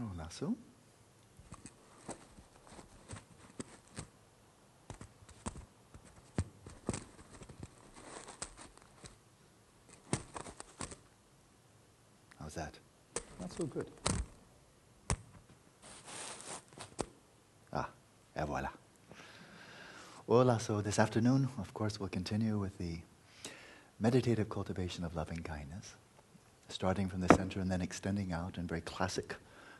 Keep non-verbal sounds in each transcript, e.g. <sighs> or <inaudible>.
Oh, lasso. How's that? Not so good. Ah, et voilà. Hola, so this afternoon, of course, we'll continue with the meditative cultivation of loving kindness, starting from the center and then extending out in very classic,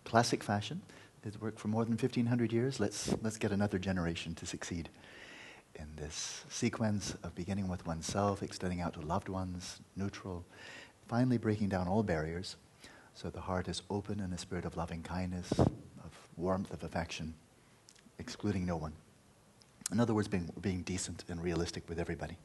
classic fashion. It's worked for more than 1,500 years. Let's, let's get another generation to succeed in this sequence of beginning with oneself, extending out to loved ones, neutral, finally breaking down all barriers so the heart is open in a spirit of loving kindness, of warmth, of affection, excluding no one. In other words, being, being decent and realistic with everybody.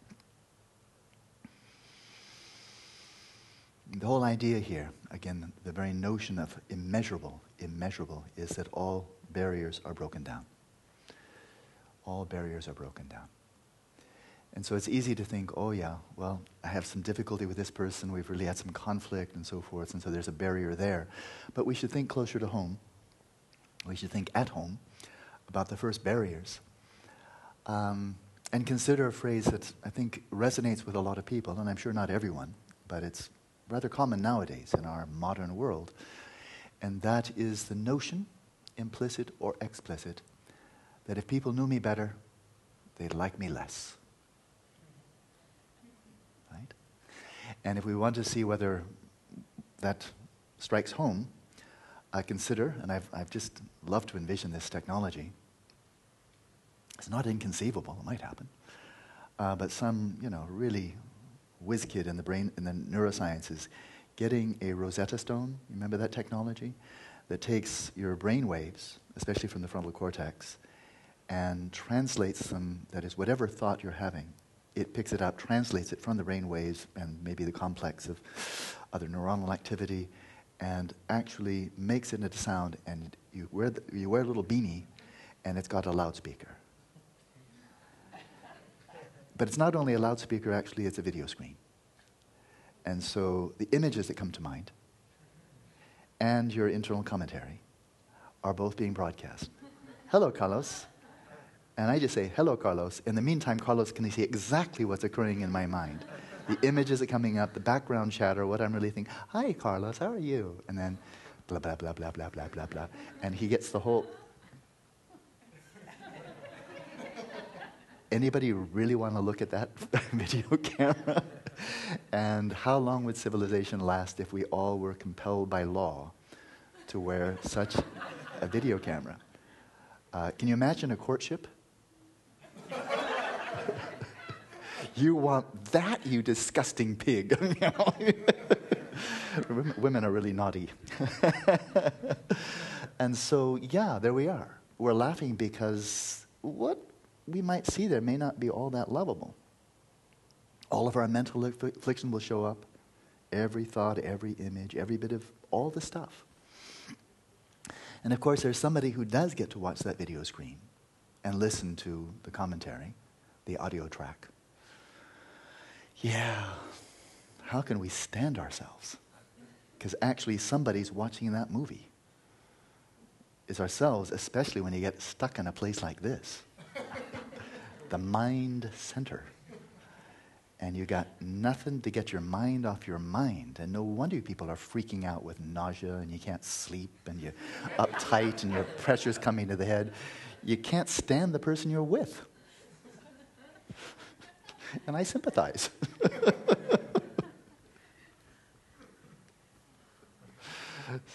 The whole idea here, again, the very notion of immeasurable, immeasurable, is that all barriers are broken down. All barriers are broken down. And so it's easy to think, oh, yeah, well, I have some difficulty with this person, we've really had some conflict and so forth, and so there's a barrier there. But we should think closer to home. We should think at home about the first barriers um, and consider a phrase that I think resonates with a lot of people, and I'm sure not everyone, but it's rather common nowadays in our modern world. And that is the notion, implicit or explicit, that if people knew me better, they'd like me less. Right? And if we want to see whether that strikes home, I consider, and I've, I've just loved to envision this technology, it's not inconceivable, it might happen. Uh, but some, you know, really whiz kid in the brain, in the neurosciences, getting a Rosetta Stone, you remember that technology? That takes your brain waves, especially from the frontal cortex, and translates them, that is, whatever thought you're having, it picks it up, translates it from the brain waves and maybe the complex of other neuronal activity, and actually makes it into sound. And you wear, the, you wear a little beanie, and it's got a loudspeaker. But it's not only a loudspeaker, actually, it's a video screen. And so the images that come to mind and your internal commentary are both being broadcast. Hello, Carlos. And I just say, hello, Carlos. In the meantime, Carlos can see exactly what's occurring in my mind. The images are coming up, the background chatter, what I'm really thinking. Hi, Carlos, how are you? And then blah, blah, blah, blah, blah, blah, blah, blah. And he gets the whole <laughs> Anybody really want to look at that <laughs> video camera? <laughs> and how long would civilization last if we all were compelled by law to wear such a video camera? Uh, can you imagine a courtship? <laughs> you want that, you disgusting pig. <laughs> women are really naughty. and so, yeah, there we are. We're laughing because what we might see there may not be all that lovable. All of our mental affliction will show up every thought, every image, every bit of all the stuff. And of course, there's somebody who does get to watch that video screen and listen to the commentary, the audio track. Yeah, how can we stand ourselves? Because actually, somebody's watching that movie. Is ourselves, especially when you get stuck in a place like this <laughs> the mind center. And you got nothing to get your mind off your mind. And no wonder people are freaking out with nausea and you can't sleep and you're uptight and your pressure's coming to the head. You can't stand the person you're with. <laughs> and I sympathize. <laughs>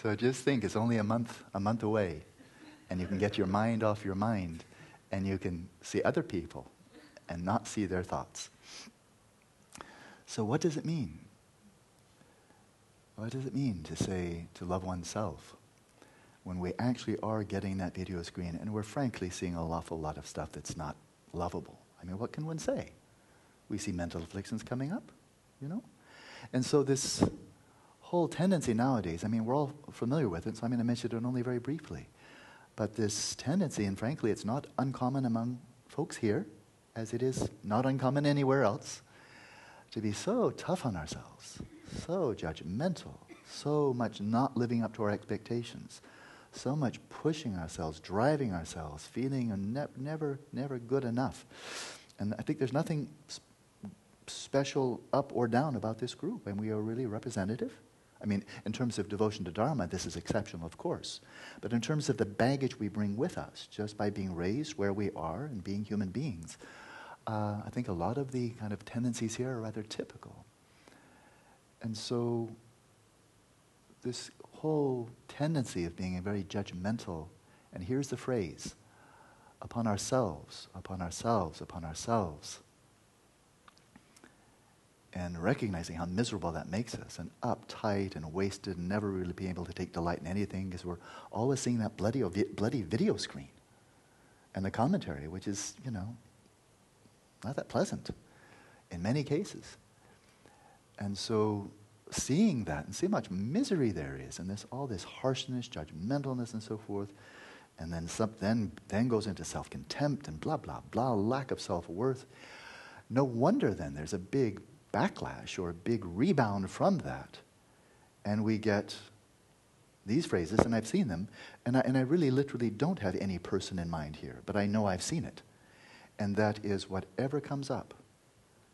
so just think it's only a month a month away and you can get your mind off your mind and you can see other people and not see their thoughts. So, what does it mean? What does it mean to say to love oneself when we actually are getting that video screen and we're frankly seeing an awful lot of stuff that's not lovable? I mean, what can one say? We see mental afflictions coming up, you know? And so, this whole tendency nowadays, I mean, we're all familiar with it, so I'm going to mention it only very briefly but this tendency, and frankly, it's not uncommon among folks here, as it is not uncommon anywhere else, to be so tough on ourselves, so judgmental, so much not living up to our expectations, so much pushing ourselves, driving ourselves, feeling ne- never, never good enough. And I think there's nothing sp- special up or down about this group, and we are really representative. I mean, in terms of devotion to Dharma, this is exceptional, of course. But in terms of the baggage we bring with us, just by being raised where we are and being human beings, uh, I think a lot of the kind of tendencies here are rather typical. And so, this whole tendency of being very judgmental, and here's the phrase upon ourselves, upon ourselves, upon ourselves and recognizing how miserable that makes us and uptight and wasted and never really being able to take delight in anything because we're always seeing that bloody, bloody video screen and the commentary, which is, you know, not that pleasant in many cases. And so seeing that and see how much misery there is and this, all this harshness, judgmentalness and so forth, and then, some, then, then goes into self-contempt and blah, blah, blah, lack of self-worth. No wonder then there's a big backlash or a big rebound from that. And we get these phrases, and I've seen them, and I, and I really literally don't have any person in mind here, but I know I've seen it. And that is whatever comes up.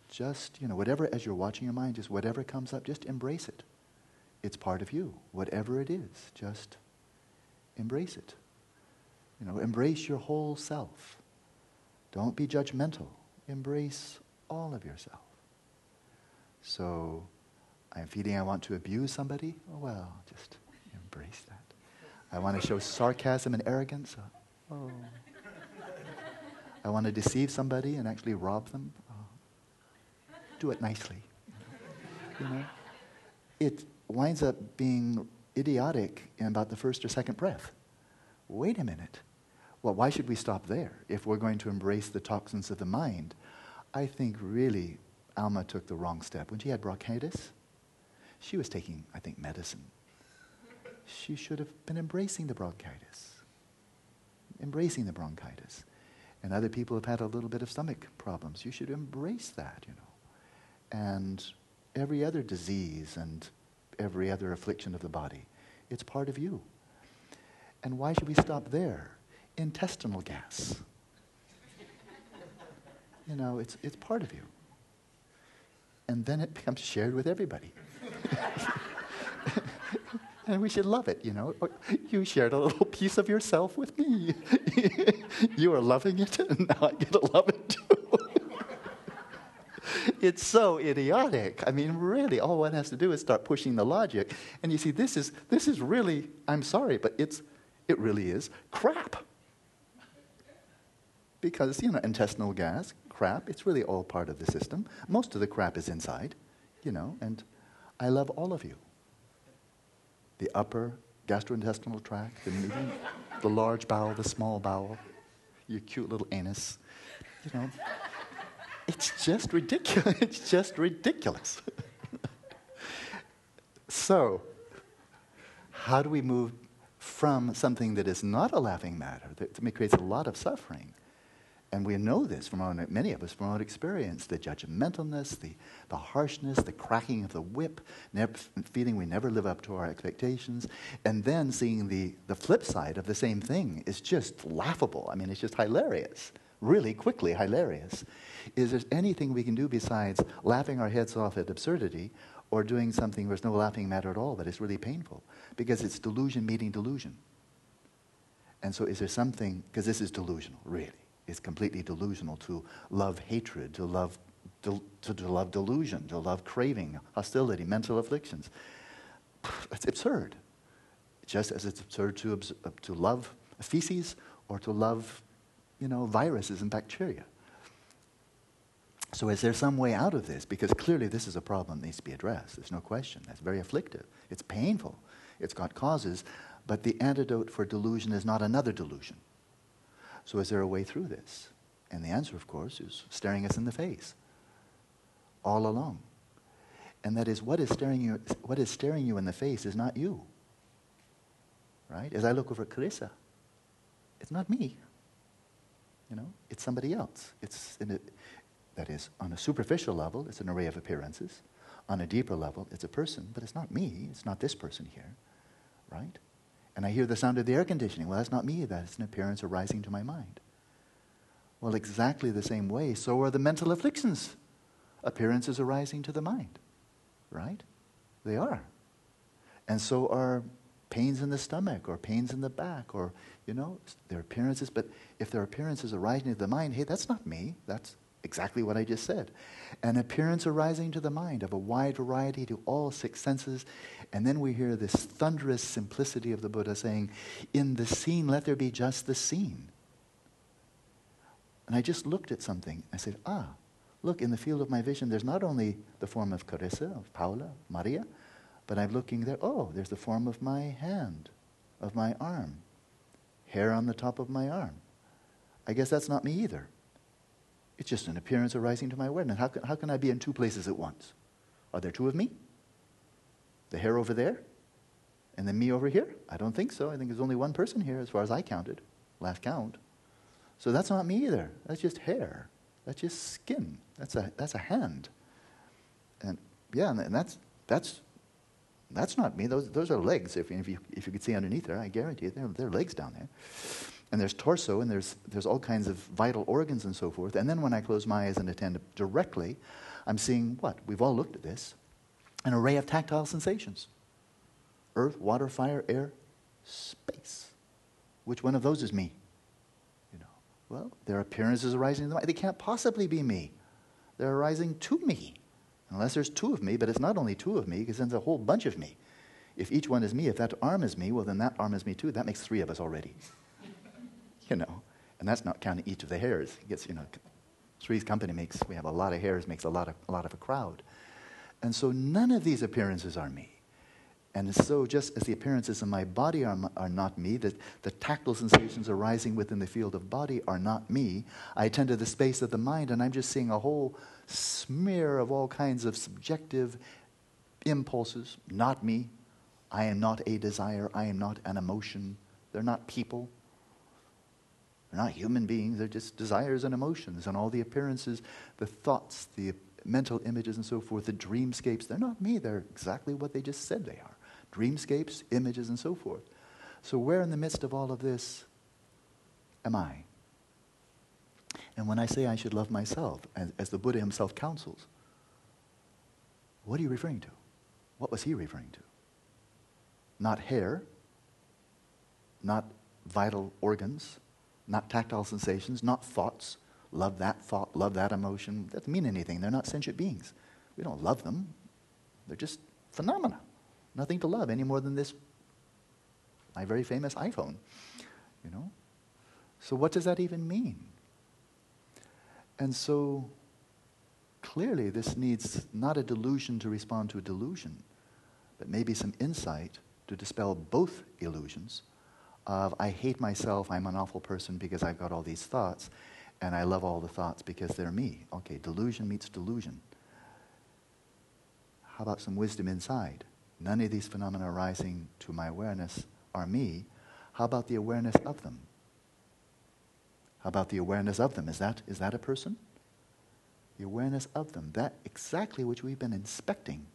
Just, you know, whatever, as you're watching your mind, just whatever comes up, just embrace it. It's part of you. Whatever it is, just embrace it. You know, embrace your whole self. Don't be judgmental. Embrace all of yourself. So I'm feeling I want to abuse somebody. Oh, well, just embrace that. I want to show sarcasm and arrogance. Oh. I want to deceive somebody and actually rob them. Oh. Do it nicely. You know? It winds up being idiotic in about the first or second breath. Wait a minute. Well, why should we stop there if we're going to embrace the toxins of the mind? I think really Alma took the wrong step. When she had bronchitis, she was taking, I think, medicine. She should have been embracing the bronchitis, embracing the bronchitis. And other people have had a little bit of stomach problems. You should embrace that, you know. And every other disease and every other affliction of the body, it's part of you. And why should we stop there? Intestinal gas. <laughs> you know, it's, it's part of you and then it becomes shared with everybody. <laughs> and we should love it, you know. You shared a little piece of yourself with me. <laughs> you are loving it, and now I get to love it too. <laughs> it's so idiotic. I mean, really, all one has to do is start pushing the logic. And you see, this is, this is really, I'm sorry, but it's, it really is crap. Because, you know, intestinal gas, crap. It's really all part of the system. Most of the crap is inside, you know, and I love all of you. The upper gastrointestinal tract, the the large bowel, the small bowel, your cute little anus, you know. It's just ridiculous. <laughs> It's just ridiculous. <laughs> so, how do we move from something that is not a laughing matter, that creates a lot of suffering, and we know this from our, many of us from our experience the judgmentalness, the, the harshness, the cracking of the whip, feeling we never live up to our expectations, and then seeing the, the flip side of the same thing is just laughable. I mean, it's just hilarious, really quickly hilarious. Is there anything we can do besides laughing our heads off at absurdity or doing something where there's no laughing matter at all, but it's really painful? Because it's delusion meeting delusion. And so, is there something, because this is delusional, really is completely delusional to love hatred, to love, to, to love delusion, to love craving, hostility, mental afflictions. <sighs> It's absurd. Just as it's absurd to, to love feces or to love, you know, viruses and bacteria. So is there some way out of this? Because clearly this is a problem that needs to be addressed. There's no question. That's very afflictive. It's painful. It's got causes. But the antidote for delusion is not another delusion. So, is there a way through this? And the answer, of course, is staring us in the face all along. And that is what is staring you, what is staring you in the face is not you. Right? As I look over at Carissa, it's not me. You know, it's somebody else. It's a, that is, on a superficial level, it's an array of appearances. On a deeper level, it's a person, but it's not me. It's not this person here. Right? And I hear the sound of the air conditioning. Well, that's not me, that's an appearance arising to my mind. Well, exactly the same way, so are the mental afflictions appearances arising to the mind, right? They are. And so are pains in the stomach or pains in the back or, you know, their appearances. But if their appearances arising to the mind, hey, that's not me. That's exactly what I just said. An appearance arising to the mind of a wide variety to all six senses. And then we hear this thunderous simplicity of the Buddha saying, In the scene, let there be just the scene. And I just looked at something. I said, Ah, look, in the field of my vision, there's not only the form of Carissa, of Paula, Maria, but I'm looking there. Oh, there's the form of my hand, of my arm, hair on the top of my arm. I guess that's not me either. It's just an appearance arising to my awareness. How can, how can I be in two places at once? Are there two of me? The hair over there? And then me over here? I don't think so. I think there's only one person here as far as I counted, last count. So that's not me either. That's just hair. That's just skin. That's a, that's a hand. And yeah, and that's, that's, that's not me. Those, those are legs. If, if, you, if you could see underneath there, I guarantee you, there, are legs down there and there's torso, and there's, there's all kinds of vital organs and so forth. And then when I close my eyes and attend directly, I'm seeing what? We've all looked at this an array of tactile sensations earth, water, fire, air, space. Which one of those is me? You know, well, their appearances arising in the mind. They can't possibly be me. They're arising to me. Unless there's two of me, but it's not only two of me, because then there's a whole bunch of me. If each one is me, if that arm is me, well, then that arm is me too. That makes three of us already you know. And that's not counting each of the hairs. It gets, you know, Three's Company makes, we have a lot of hairs, makes a lot of, a lot of a crowd. And so none of these appearances are me. And so, just as the appearances in my body are, are not me, the, the tactile sensations arising within the field of body are not me, I attend to the space of the mind and I'm just seeing a whole smear of all kinds of subjective impulses, not me. I am not a desire, I am not an emotion. They're not people. They're not human beings, they're just desires and emotions and all the appearances, the thoughts, the mental images and so forth, the dreamscapes. They're not me, they're exactly what they just said they are dreamscapes, images, and so forth. So, where in the midst of all of this am I? And when I say I should love myself, as, as the Buddha himself counsels, what are you referring to? What was he referring to? Not hair, not vital organs, not tactile sensations, not thoughts. Love that thought, love that emotion. Doesn't mean anything. They're not sentient beings. We don't love them. They're just phenomena. Nothing to love any more than this, my very famous iPhone. You know? So, what does that even mean? And so, clearly, this needs not a delusion to respond to a delusion, but maybe some insight to dispel both illusions of I hate myself, I'm an awful person because I've got all these thoughts, and I love all the thoughts because they're me. Okay, delusion meets delusion. How about some wisdom inside? None of these phenomena arising to my awareness are me. How about the awareness of them? How about the awareness of them? Is that, is that a person? The awareness of them. That exactly which we've been inspecting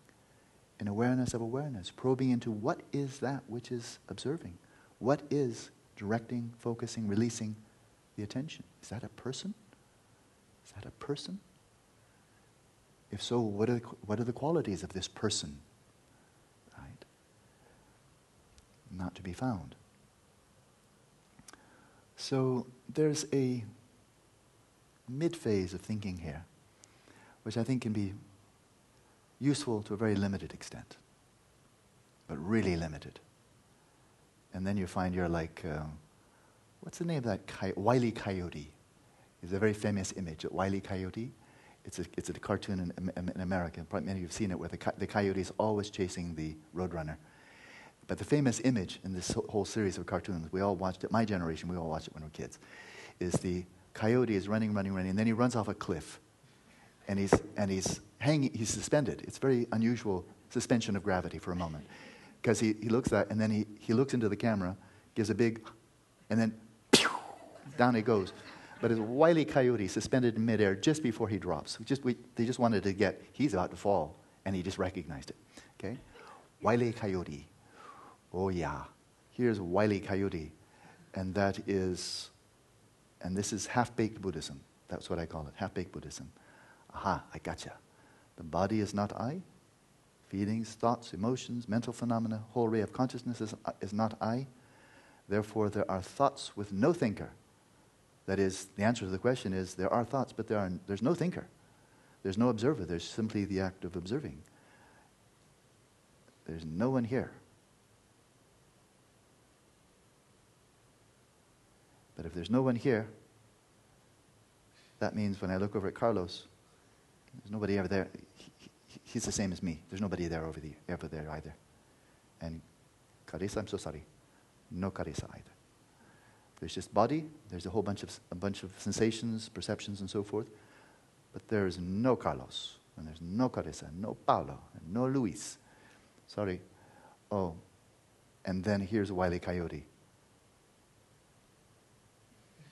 in awareness of awareness, probing into what is that which is observing. What is directing, focusing, releasing the attention? Is that a person? Is that a person? If so, what are the, what are the qualities of this person? Right? Not to be found. So there's a mid phase of thinking here, which I think can be useful to a very limited extent, but really limited and then you find you're like, uh, what's the name of that coyote? Wile Coyote. It's a very famous image, Wiley Coyote. It's a, it's a cartoon in, in America. Probably many of you have seen it, where the, the coyote is always chasing the roadrunner. But the famous image in this whole series of cartoons, we all watched it, my generation, we all watched it when we were kids, is the coyote is running, running, running, and then he runs off a cliff. And he's, and he's hanging, he's suspended. It's very unusual suspension of gravity for a moment because he, he looks at and then he, he looks into the camera, gives a big, and then pew, <laughs> down he goes. But it's wily coyote suspended in midair just before he drops. Just, we, they just wanted to get, he's about to fall, and he just recognized it. Okay? Wily coyote. Oh, yeah. here's Wile Coyote, and that is, and this is half baked Buddhism. That's what I call it, half baked Buddhism. Aha, I gotcha. The body is not I. Feelings, thoughts, emotions, mental phenomena, whole array of consciousness is, is not I. Therefore, there are thoughts with no thinker. That is, the answer to the question is there are thoughts, but there are, there's no thinker. There's no observer. There's simply the act of observing. There's no one here. But if there's no one here, that means when I look over at Carlos, there's nobody ever there. He, he, he's the same as me. There's nobody there over, the, ever there either. And Carissa, I'm so sorry. No Carissa either. There's just body, there's a whole bunch of, a bunch of sensations, perceptions, and so forth. But there is no Carlos, and there's no Carissa, and no Paulo, and no Luis. Sorry. Oh, and then here's Wiley Coyote.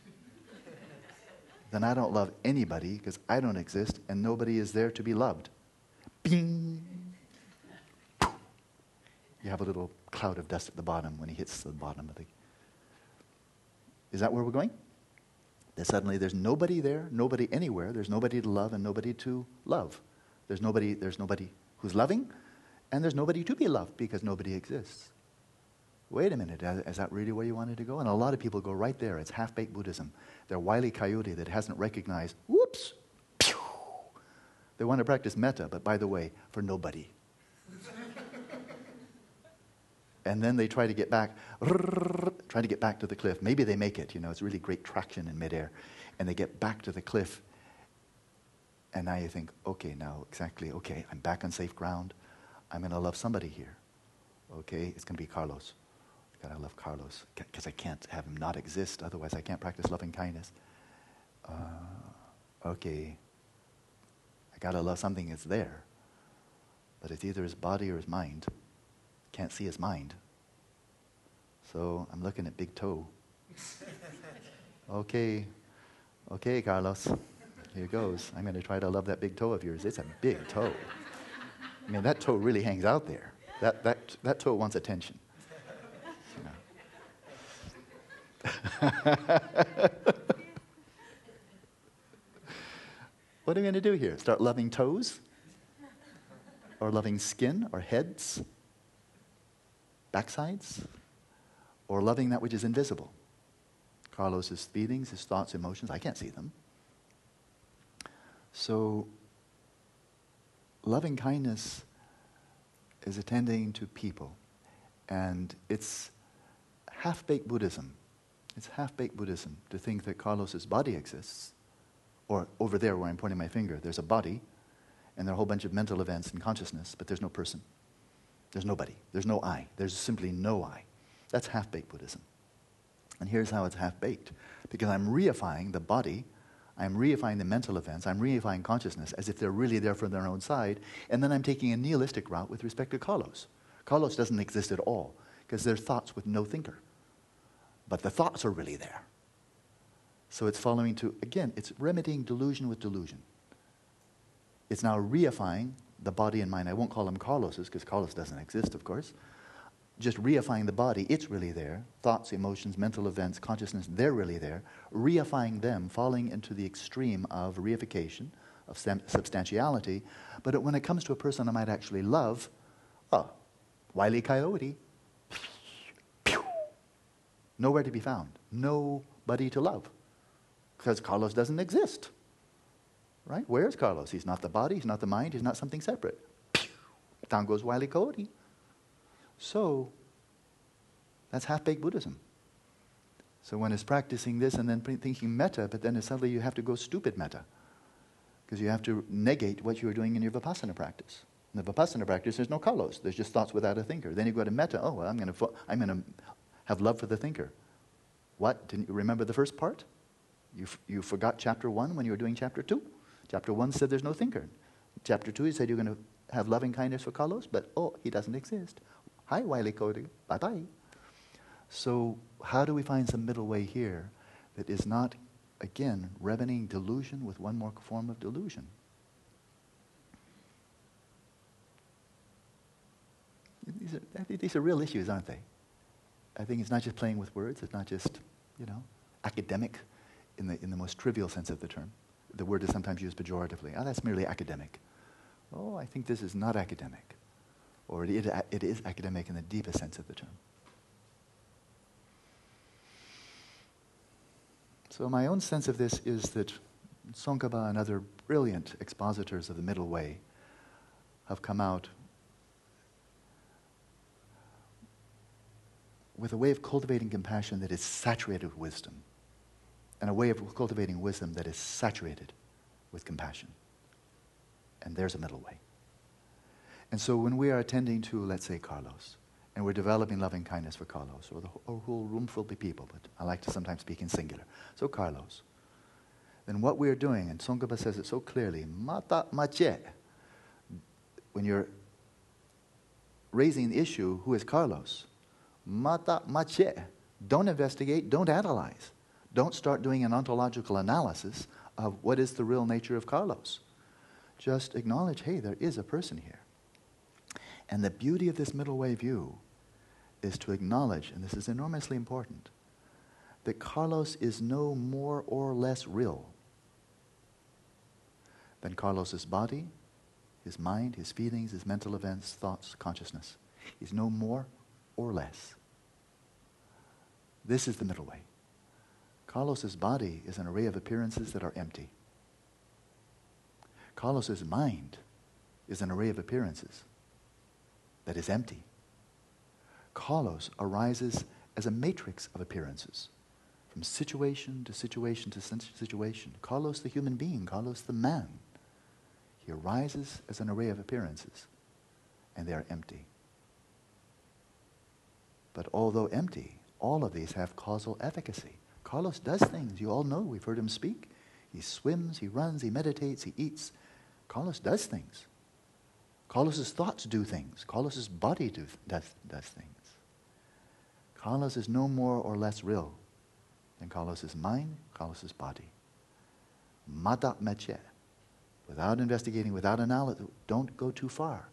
<laughs> then I don't love anybody because I don't exist and nobody is there to be loved. Bing! You have a little cloud of dust at the bottom when he hits the bottom of the. Is that where we're going? That suddenly there's nobody there, nobody anywhere, there's nobody to love and nobody to love. There's nobody, there's nobody who's loving, and there's nobody to be loved because nobody exists. Wait a minute, is that really where you wanted to go? And a lot of people go right there. It's half baked Buddhism. They're wily coyote that hasn't recognized, whoops. They want to practice metta, but by the way, for nobody. and then they try to get back, try to get back to the cliff. Maybe they make it, you know, it's really great traction in midair. And they get back to the cliff. And now you think, okay, now exactly, okay, I'm back on safe ground. I'm going to love somebody here. Okay, it's going to be Carlos. God, I love Carlos because I can't have him not exist. Otherwise, I can't practice loving kindness. Uh, okay, I got to love something that's there. But it's either his body or his mind. Can't see his mind. So I'm looking at big toe. <laughs> okay, okay, Carlos. Here goes. I'm to try to love that big toe of yours. It's a big toe. I mean, that toe really hangs out there. That, that, that toe wants attention. <laughs> <laughs> what are we going to do here? Start loving toes? Or loving skin or heads? Backsides? Or loving that which is invisible? Carlos's feelings, his thoughts, emotions, I can't see them. So, loving kindness is attending to people. And it's half baked Buddhism. It's half baked Buddhism to think that Carlos's body exists, or over there where I'm pointing my finger, there's a body, and there are a whole bunch of mental events and consciousness, but there's no person. There's nobody. There's no I. There's simply no I. That's half baked Buddhism. And here's how it's half baked because I'm reifying the body, I'm reifying the mental events, I'm reifying consciousness as if they're really there from their own side, and then I'm taking a nihilistic route with respect to Carlos. Carlos doesn't exist at all because they're thoughts with no thinker but the thoughts are really there. So it's following to, again, it's remedying delusion with delusion. It's now reifying the body and mind. I won't call them Carlos's because Carlos doesn't exist, of course. Just reifying the body, it's really there. Thoughts, emotions, mental events, consciousness, they're really there. Reifying them, falling into the extreme of reification, of substantiality. But when it comes to a person I might actually love, oh, Wiley Coyote, Nowhere to be found. Nobody to love. Because Carlos doesn't exist. Right? Where's Carlos? He's not the body, he's not the mind, he's not something separate. Down goes Wile Coyote. So, that's half baked Buddhism. So, one is practicing this and then thinking metta, but then suddenly you have to go stupid metta. Because you have to negate what you are doing in your Vipassana practice. In the Vipassana practice, there's no Carlos. There's just thoughts without a thinker. Then you go to metta. Oh, well, I'm going to I'm going to have love for the thinker. What? Didn't you remember the first part? You, you forgot chapter one when you were doing chapter two. Chapter one said there's no thinker. Chapter two, he said you're going to have loving kindness for Carlos, but oh, he doesn't exist. Hi, Wile Coyote. Bye bye. So, how do we find some middle way here that is not, again, revening delusion with one more form of delusion? These are, these are real issues, aren't they? I think it's not just playing with words, it's not just, you know, academic in the, in the most trivial sense of the term. The word is sometimes used pejoratively. Oh, that's merely academic. Oh, I think this is not academic. Or it, it, it is academic in the deepest sense of the term. So, my own sense of this is that Tsongkhapa and other brilliant expositors of the middle way have come out with a way of cultivating compassion that is saturated with wisdom, and a way of cultivating wisdom that is saturated with compassion. And there's a middle way. And so when we are attending to, let's say, Carlos, and we're developing loving kindness for Carlos, or the or whole room full of people, but I like to sometimes speak in singular. So, Carlos, then what we're doing, and Tsongkhapa says it so clearly, mata mache, when you're raising the issue, who is Carlos? Mata mache. Don't investigate, don't analyze. Don't start doing an ontological analysis of what is the real nature of Carlos. Just acknowledge, hey, there is a person here. And the beauty of this middle way view is to acknowledge, and this is enormously important, that Carlos is no more or less real than Carlos's body, his mind, his feelings, his mental events, thoughts, consciousness. He's no more or less. This is the middle way. Carlos's body is an array of appearances that are empty. Carlos's mind is an array of appearances that is empty. Carlos arises as a matrix of appearances, from situation to situation to situation. Carlos the human being, Carlos the man. He arises as an array of appearances, and they are empty. But although empty, all of these have causal efficacy. Carlos does things. You all know. We've heard him speak. He swims, he runs, he meditates, he eats. Carlos does things. Carlos's thoughts do things. Carlos's body do, does, does things. Carlos is no more or less real than Carlos's mind, Carlos's body. Mata meche. Without investigating, without analysis, don't go too far.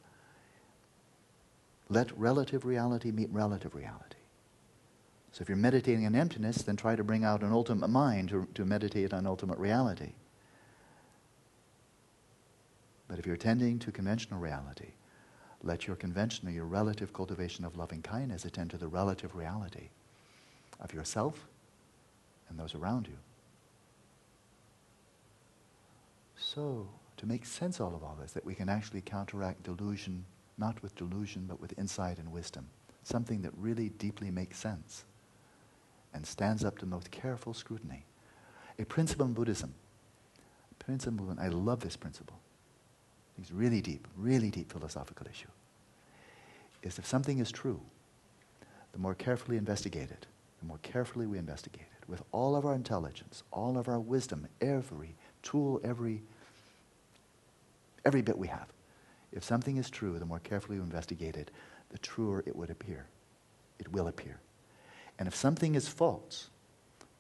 Let relative reality meet relative reality. So if you're meditating on emptiness, then try to bring out an ultimate mind to, to meditate on ultimate reality. But if you're tending to conventional reality, let your conventional, your relative cultivation of loving kindness attend to the relative reality of yourself and those around you. So, to make sense all of all this, that we can actually counteract delusion, not with delusion, but with insight and wisdom, something that really deeply makes sense and stands up to most careful scrutiny. A principle in Buddhism, principle, and I love this principle, it's really deep, really deep philosophical issue, is if something is true, the more carefully investigated, the more carefully we investigate it, with all of our intelligence, all of our wisdom, every tool, every, every bit we have. If something is true, the more carefully we investigate it, the truer it would appear. It will appear. And if something is false,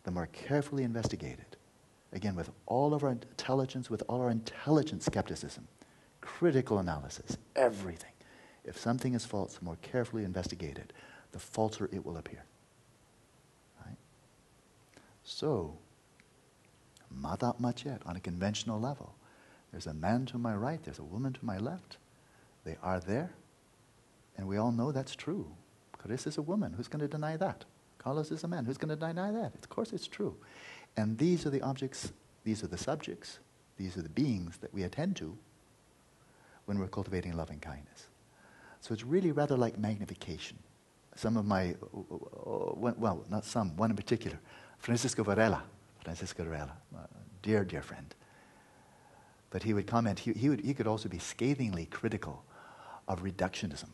the more carefully investigated, again, with all of our intelligence, with all our intelligent skepticism, critical analysis, everything. If something is false, the more carefully investigated, the falser it will appear. Right? So, madat machet, on a conventional level. There's a man to my right, there's a woman to my left. They are there, and we all know that's true. Chris is a woman. Who's going to deny that? Carlos is a man. Who's going to deny that? Of course it's true. And these are the objects, these are the subjects, these are the beings that we attend to when we're cultivating loving kindness. So it's really rather like magnification. Some of my, well, not some, one in particular, Francisco Varela, Francisco Varela, dear, dear friend. But he would comment, he, he, would, he could also be scathingly critical of reductionism.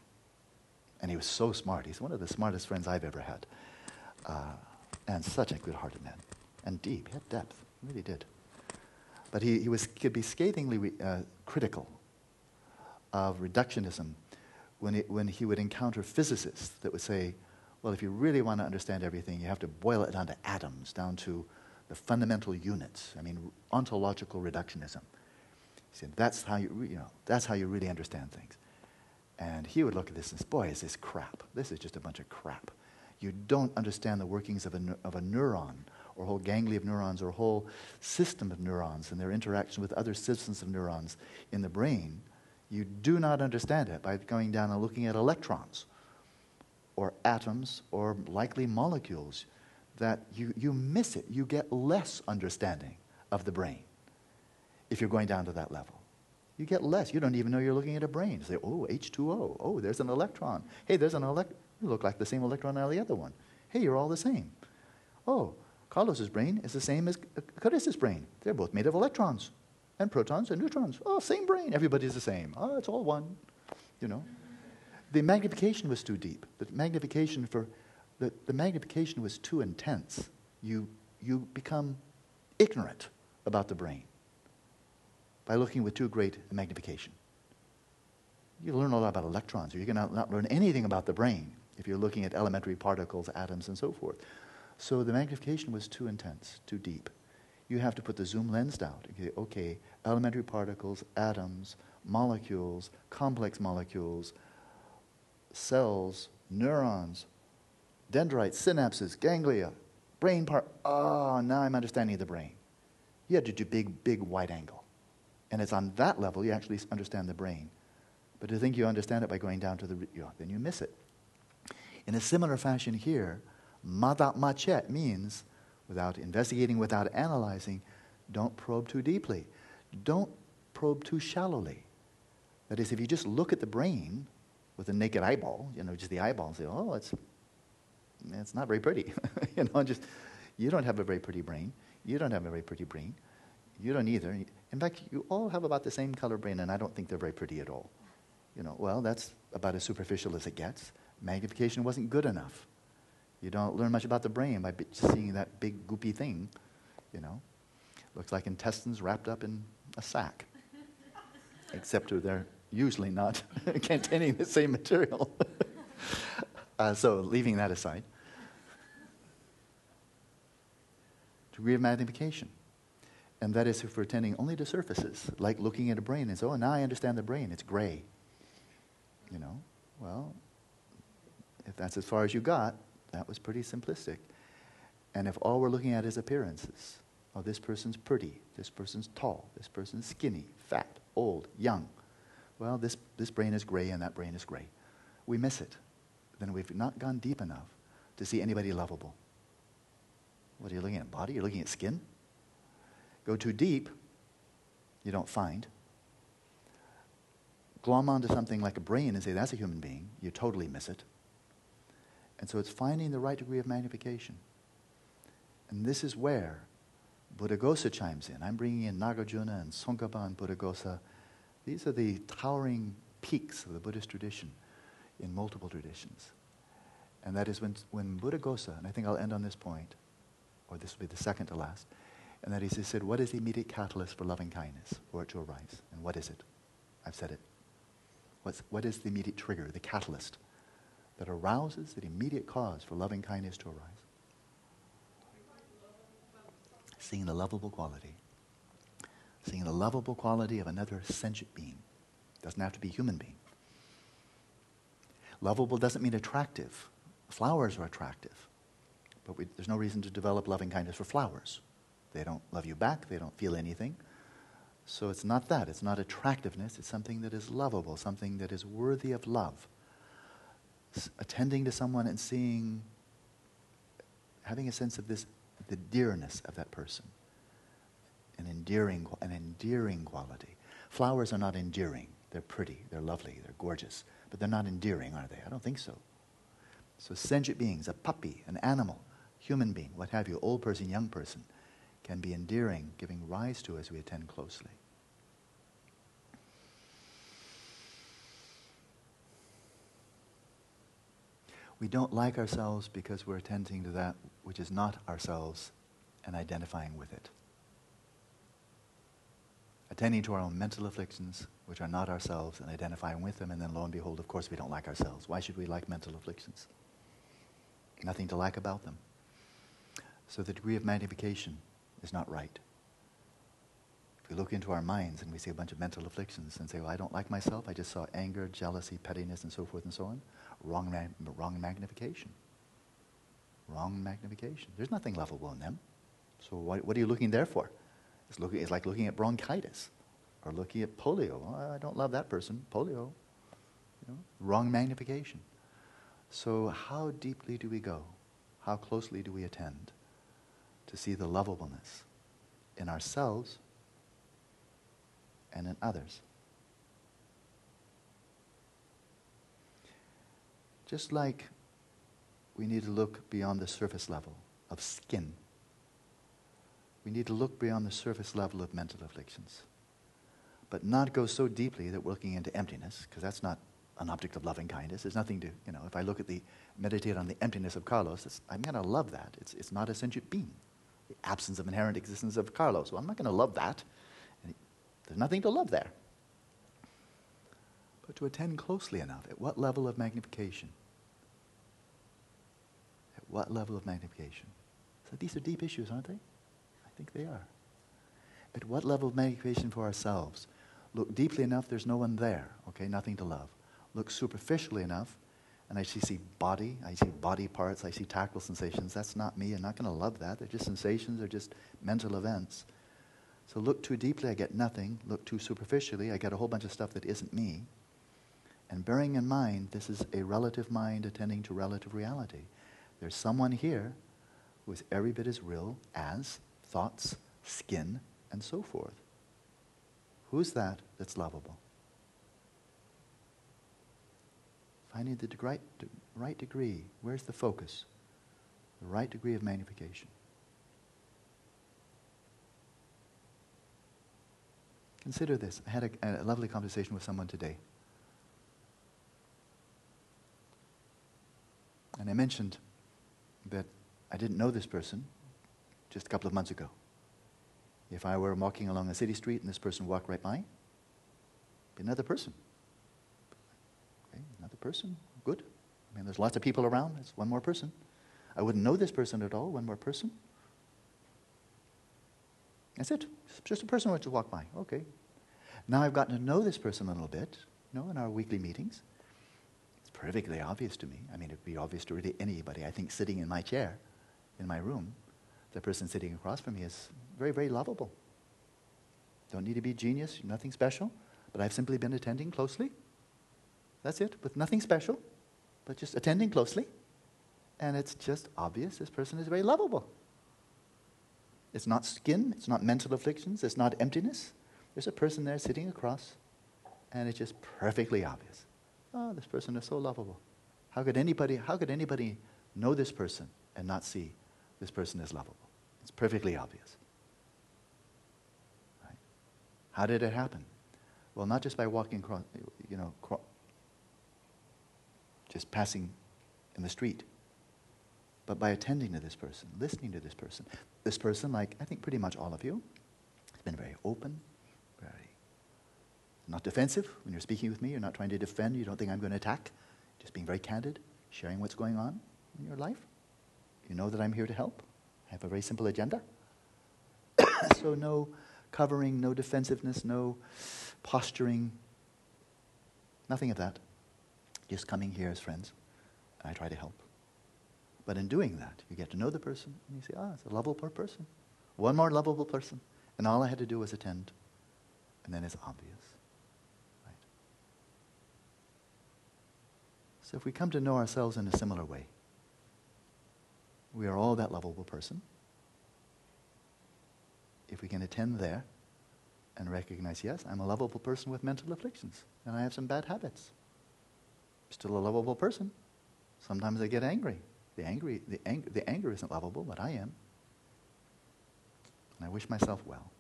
And he was so smart. He's one of the smartest friends I've ever had. Uh, and such a good hearted man. And deep, he had depth, he really did. But he, he was, could be scathingly uh, critical of reductionism when, when he would encounter physicists that would say, well, if you really want to understand everything, you have to boil it down to atoms, down to the fundamental units. I mean, ontological reductionism. He said, that's how you, you know, that's how you really understand things. And he would look at this and say, boy, is this crap. This is just a bunch of crap. You don't understand the workings of a, of a neuron or a whole ganglia of neurons or a whole system of neurons and their interaction with other systems of neurons in the brain. You do not understand it by going down and looking at electrons or atoms or likely molecules that you, you miss it. You get less understanding of the brain if you're going down to that level. You get less. You don't even know you're looking at a brain. You say, oh, H2O. Oh, there's an electron. Hey, there's an electron. You look like the same electron as the other one. Hey, you're all the same. Oh, Carlos's brain is the same as Caris's brain. They're both made of electrons and protons and neutrons. Oh, same brain. Everybody's the same. Oh, it's all one. You know. The magnification was too deep. The magnification for the, the magnification was too intense. You you become ignorant about the brain by looking with too great a magnification. You learn a lot about electrons, or you're going to not learn anything about the brain if you're looking at elementary particles, atoms, and so forth. So the magnification was too intense, too deep. You have to put the zoom lens down. Okay, okay, elementary particles, atoms, molecules, complex molecules, cells, neurons, dendrites, synapses, ganglia, brain part. Oh, now I'm understanding the brain. You have to do big, big wide angle. And it's on that level you actually understand the brain. But to think you understand it by going down to the, you know, then you miss it. In a similar fashion here, madat machet means, without investigating, without analyzing, don't probe too deeply. Don't probe too shallowly. That is, if you just look at the brain with a naked eyeball, you know, just the eyeball, and say, oh, it's, it's not very pretty. <laughs> you know, just, you don't have a very pretty brain. You don't have a very pretty brain. You don't either. In fact, you all have about the same color brain, and I don't think they're very pretty at all. You know, well, that's about as superficial as it gets. Magnification wasn't good enough. You don't learn much about the brain by seeing that big goopy thing, you know. Looks like intestines wrapped up in a sack. <laughs> Except they're usually not <laughs> containing the same material. <laughs> uh, so, leaving that aside, degree of magnification. And that is if we're attending only to surfaces, like looking at a brain and say, oh, now I understand the brain, it's gray. You know, well, if that's as far as you got, that was pretty simplistic. And if all we're looking at is appearances, oh, this person's pretty, this person's tall, this person's skinny, fat, old, young, well, this, this brain is gray and that brain is gray. We miss it. Then we've not gone deep enough to see anybody lovable. What are you looking at? Body? You're looking at skin? Go too deep, you don't find. Glom onto something like a brain and say, that's a human being, you totally miss it. And so it's finding the right degree of magnification. And this is where Buddhaghosa chimes in. I'm bringing in Nagarjuna and Tsongkhapa and Buddhaghosa. These are the towering peaks of the Buddhist tradition in multiple traditions. And that is when, when Buddhaghosa, and I think I'll end on this point, or this will be the second to last, and that is, he said, what is the immediate catalyst for loving kindness for it to arise? And what is it? I've said it. What's, what is the immediate trigger, the catalyst that arouses the immediate cause for loving kindness to arise? Seeing the lovable quality. Seeing the lovable quality of another sentient being. Doesn't have to be human being. Lovable doesn't mean attractive. Flowers are attractive. But we, there's no reason to develop loving kindness for flowers. They don't love you back, they don't feel anything. So it's not that. It's not attractiveness. It's something that is lovable, something that is worthy of love. Attending to someone and seeing, having a sense of this, the dearness of that person. An endearing, an endearing quality. Flowers are not endearing. They're pretty, they're lovely, they're gorgeous. But they're not endearing, are they? I don't think so. So sentient beings, a puppy, an animal, human being, what have you, old person, young person, can be endearing, giving rise to as we attend closely. We don't like ourselves because we're attending to that which is not ourselves and identifying with it. Attending to our own mental afflictions, which are not ourselves, and identifying with them, and then lo and behold, of course, we don't like ourselves. Why should we like mental afflictions? Nothing to like about them. So the degree of magnification is not right. We look into our minds and we see a bunch of mental afflictions and say, well, I don't like myself, I just saw anger, jealousy, pettiness, and so forth and so on, wrong, wrong magnification. Wrong magnification. There's nothing lovable in them. So what, what are you looking there for? It's, it's like looking at bronchitis or looking at polio. Oh, I don't love that person. Polio. You know? Wrong magnification. So how deeply do we go? How closely do we attend to see the lovableness in ourselves and in others? Just like we need to look beyond the surface level of skin, we need to look beyond the surface level of mental afflictions, but not go so deeply that we're looking into emptiness, because that's not an object of loving kindness. There's nothing to, you know, if I look at the, meditate on the emptiness of Carlos, I'm going to love that. It's, it's not a sentient being. The absence of inherent existence of Carlos. Well, I'm not going to love that. There's nothing to love there. But to attend closely enough, at what level of magnification? At what level of magnification? So these are deep issues, aren't they? I think they are. At what level of magnification for ourselves? Look deeply enough, there's no one there, okay? Nothing to love look superficially enough, and I see body, I see body parts, I see tactile sensations. That's not me. I'm not going to love that. They're just sensations, they're just mental events. So look too deeply, I get nothing. Look too superficially, I get a whole bunch of stuff that isn't me. And bearing in mind, this is a relative mind attending to relative reality. There's someone here who is every bit as real as thoughts, skin, and so forth. Who's that that's lovable? Finding the right, right degree. Where's the focus? The right degree of magnification. Consider this. I had a, a lovely conversation with someone today. And I mentioned that I didn't know this person just a couple of months ago. If I were walking along a city street and this person walked right by, be another person Okay, another person, good. I mean, there's lots of people around. It's one more person. I wouldn't know this person at all, one more person. That's it. Just a person wants to walk by. Okay. Now I've gotten to know this person a little bit, you know, in our weekly meetings. It's perfectly obvious to me. I mean, it'd be obvious to really anybody. I think sitting in my chair, in my room, the person sitting across from me is very, very lovable. Don't need to be genius, nothing special, but I've simply been attending closely that's it, with nothing special, but just attending closely. And it's just obvious this person is very lovable. It's not skin, it's not mental afflictions, it's not emptiness. There's a person there sitting across, and it's just perfectly obvious. Oh, this person is so lovable. How could anybody, how could anybody know this person and not see this person is lovable? It's perfectly obvious. Right? How did it happen? Well, not just by walking across, you know, just passing in the street, but by attending to this person, listening to this person. This person, like I think pretty much all of you, has been very open, very not defensive. When you're speaking with me, you're not trying to defend, you don't think I'm going to attack, just being very candid, sharing what's going on in your life. You know that I'm here to help. I have a very simple agenda. <coughs> so, no covering, no defensiveness, no posturing, nothing of that just coming here as friends, I try to help. But in doing that, you get to know the person, and you say, ah, it's a lovable person. One more lovable person. And all I had to do was attend. And then it's obvious. Right? So if we come to know ourselves in a similar way, we are all that lovable person. If we can attend there and recognize, yes, I'm a lovable person with mental afflictions, and I have some bad habits I'm still a lovable person. Sometimes I get angry. The, angry, the, ang- the anger isn't lovable, but I am. And I wish myself well.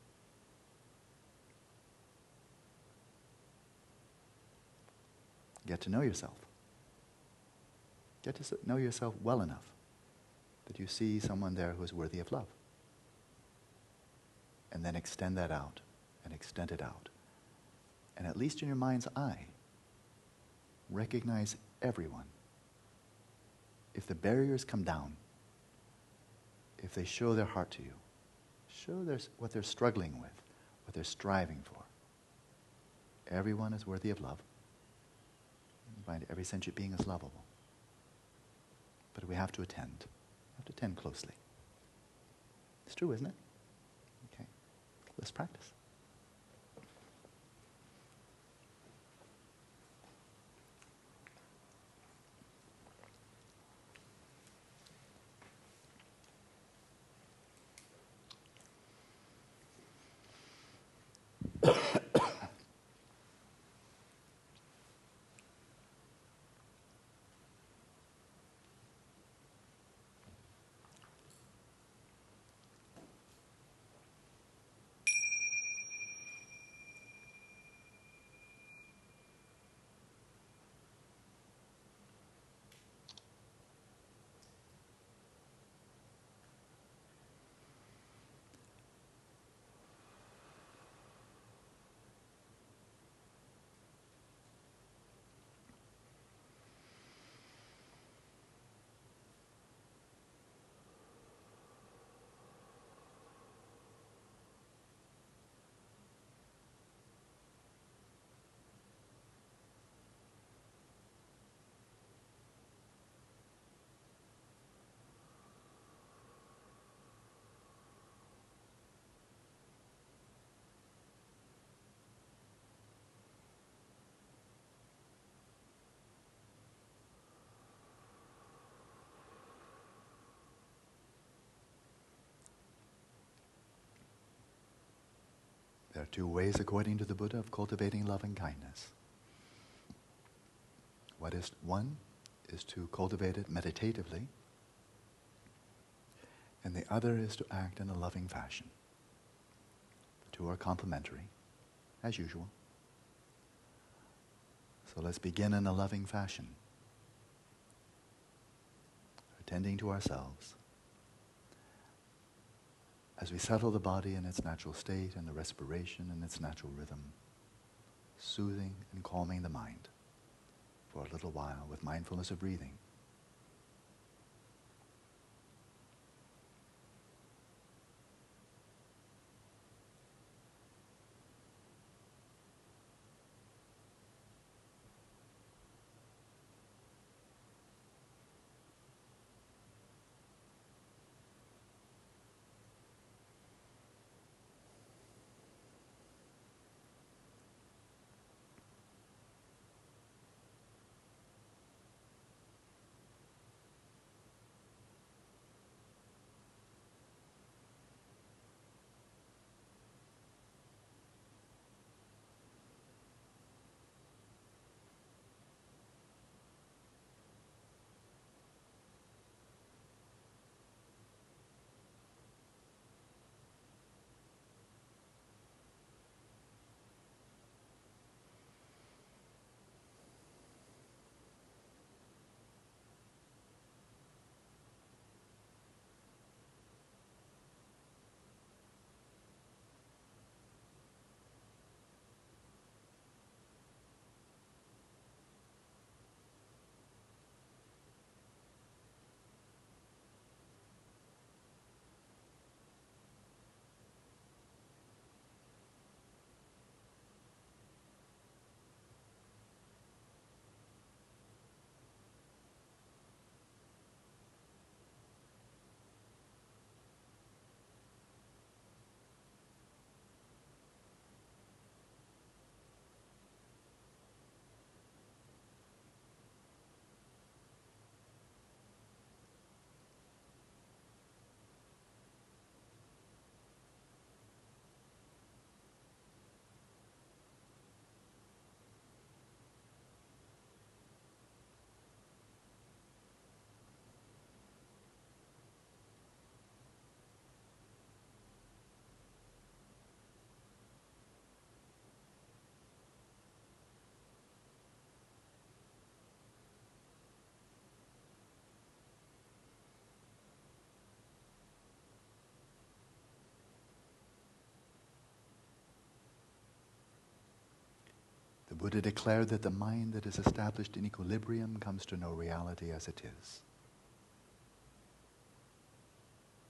Get to know yourself. Get to know yourself well enough that you see someone there who is worthy of love. And then extend that out and extend it out. And at least in your mind's eye, recognize everyone. If the barriers come down, if they show their heart to you, show their, what they're struggling with, what they're striving for. Everyone is worthy of love. You find every sentient being is lovable. But we have to attend. We have to tend closely. It's true, isn't it? Okay. Let's practice. Two ways, according to the Buddha, of cultivating love and kindness. What is one is to cultivate it meditatively, and the other is to act in a loving fashion. The two are complementary, as usual. So let's begin in a loving fashion, attending to ourselves as we settle the body in its natural state and the respiration in its natural rhythm, soothing and calming the mind for a little while with mindfulness of breathing. Buddha declared that the mind that is established in equilibrium comes to know reality as it is.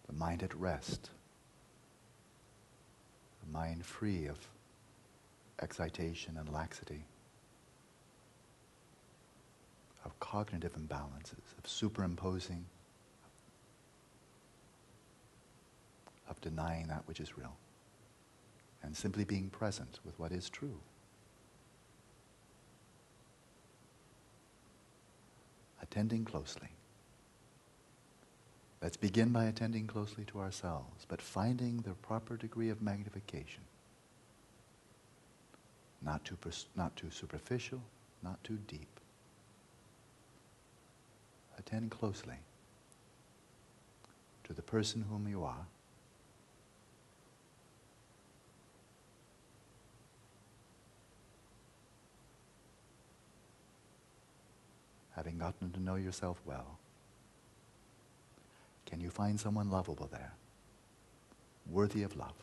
The mind at rest, the mind free of excitation and laxity, of cognitive imbalances, of superimposing of denying that which is real, and simply being present with what is true. Attending closely. Let's begin by attending closely to ourselves, but finding the proper degree of magnification. Not too, pers- not too superficial, not too deep. Attend closely to the person whom you are. Having gotten to know yourself well, can you find someone lovable there, worthy of love?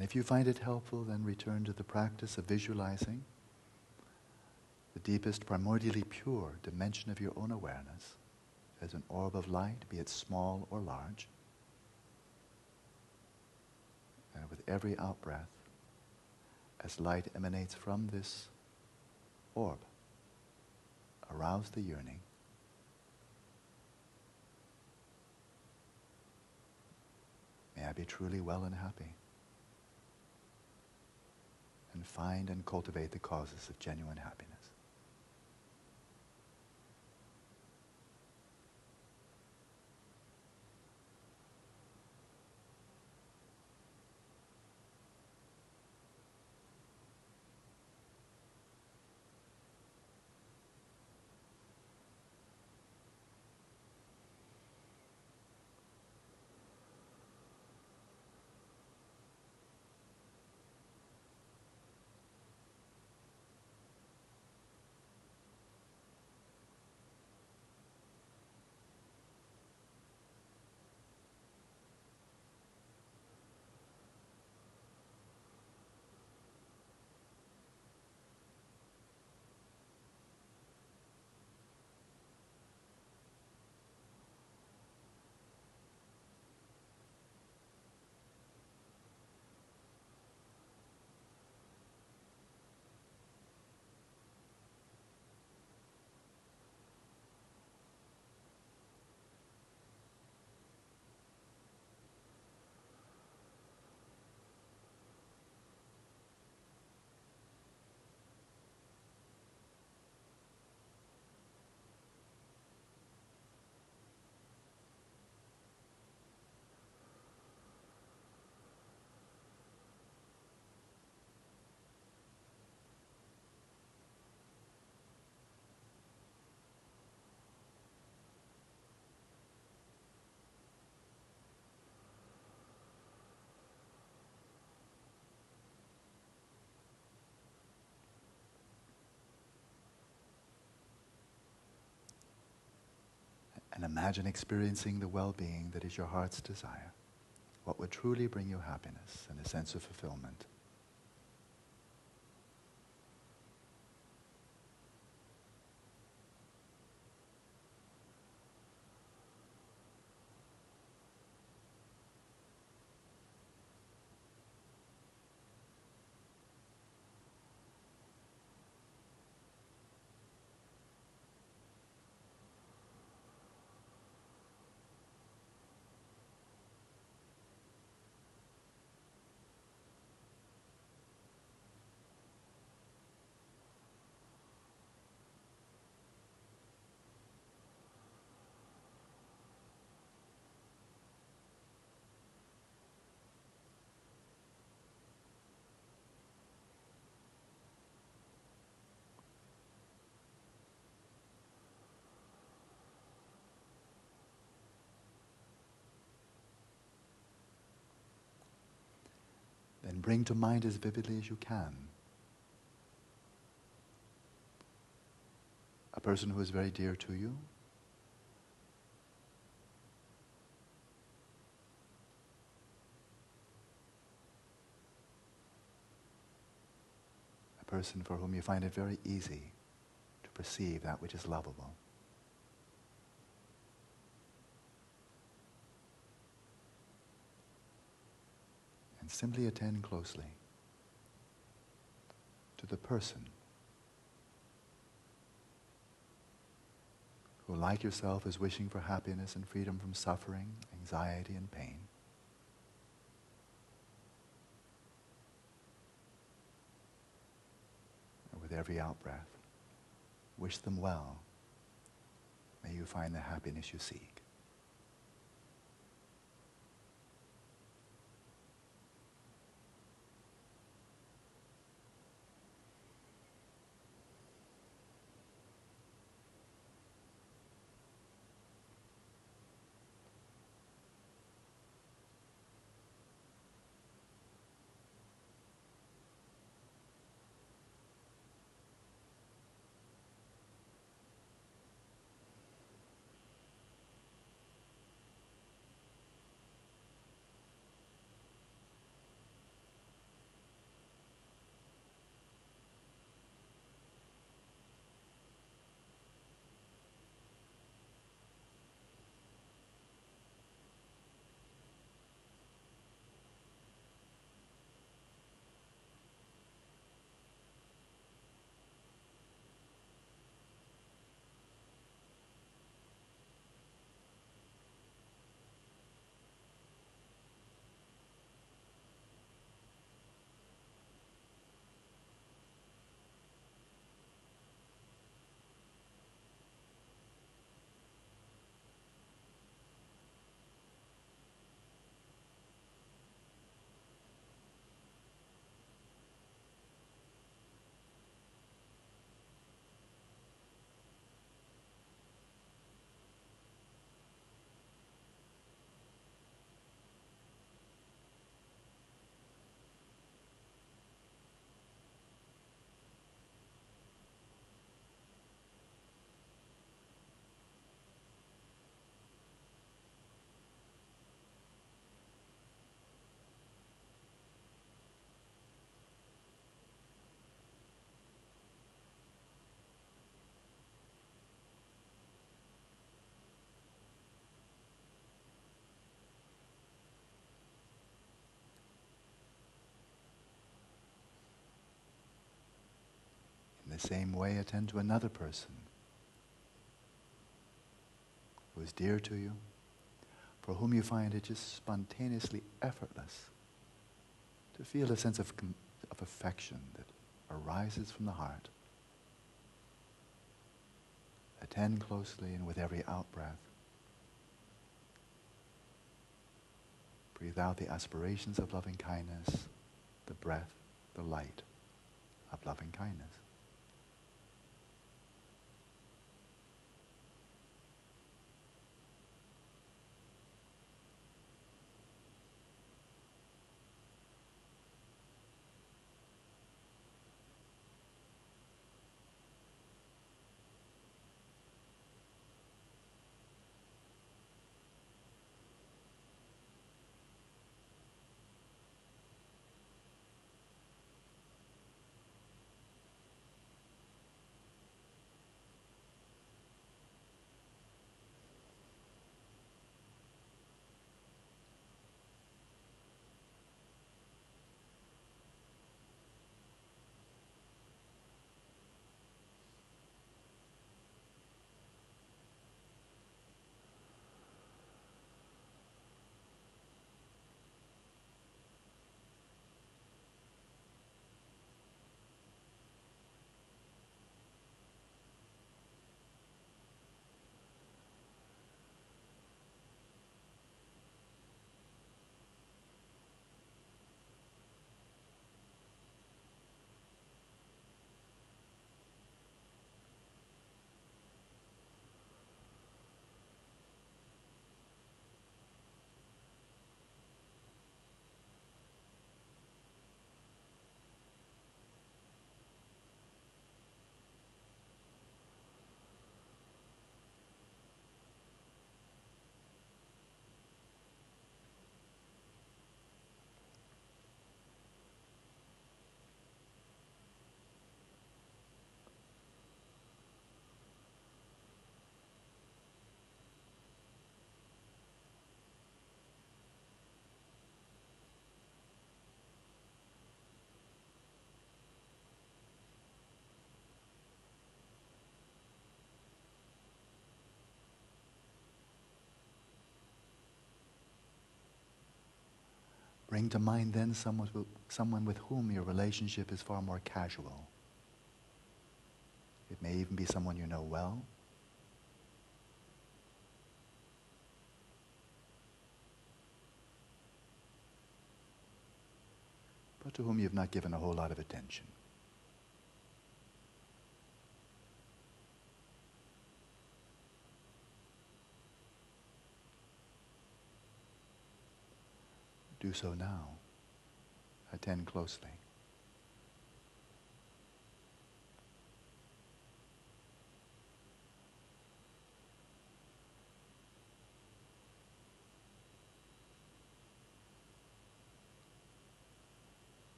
And if you find it helpful, then return to the practice of visualizing the deepest, primordially pure dimension of your own awareness as an orb of light, be it small or large. And with every out breath, as light emanates from this orb, arouse the yearning. May I be truly well and happy and find and cultivate the causes of genuine happiness. Imagine experiencing the well being that is your heart's desire. What would truly bring you happiness and a sense of fulfillment. Bring to mind as vividly as you can a person who is very dear to you. A person for whom you find it very easy to perceive that which is lovable. And simply attend closely to the person who, like yourself, is wishing for happiness and freedom from suffering, anxiety, and pain. And with every out breath, wish them well. May you find the happiness you seek. Same way, attend to another person who is dear to you, for whom you find it just spontaneously effortless to feel a sense of, of affection that arises from the heart. Attend closely and with every out breath. Breathe out the aspirations of loving kindness, the breath, the light of loving kindness. Bring to mind then someone, who, someone with whom your relationship is far more casual. It may even be someone you know well. But to whom you've not given a whole lot of attention. Do so now. Attend closely.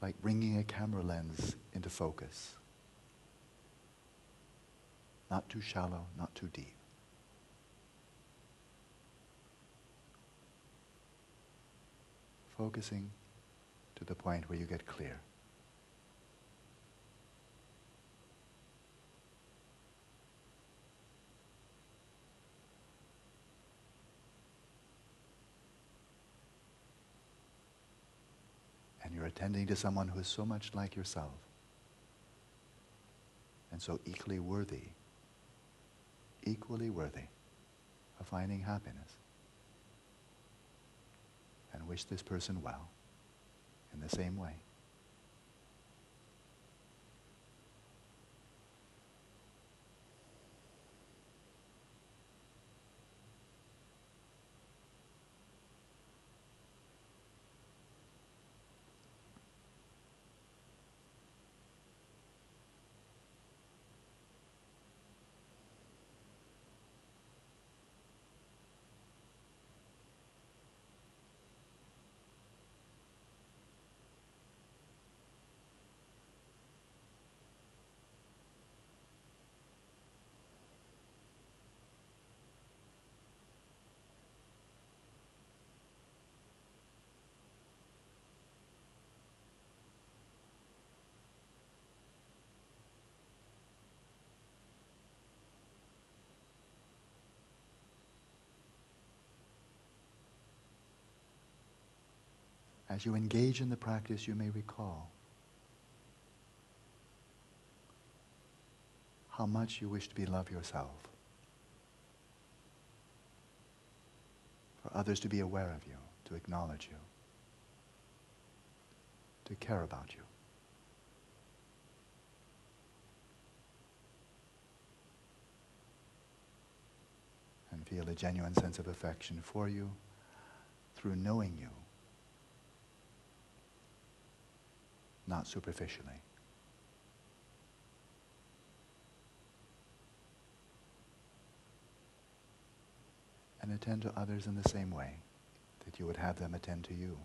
like bringing a camera lens into focus. Not too shallow, not too deep. Focusing to the point where you get clear. And you're attending to someone who is so much like yourself and so equally worthy equally worthy of finding happiness. And wish this person well in the same way. As you engage in the practice, you may recall how much you wish to be love yourself, for others to be aware of you, to acknowledge you, to care about you. And feel a genuine sense of affection for you through knowing you. Not superficially. And attend to others in the same way that you would have them attend to you.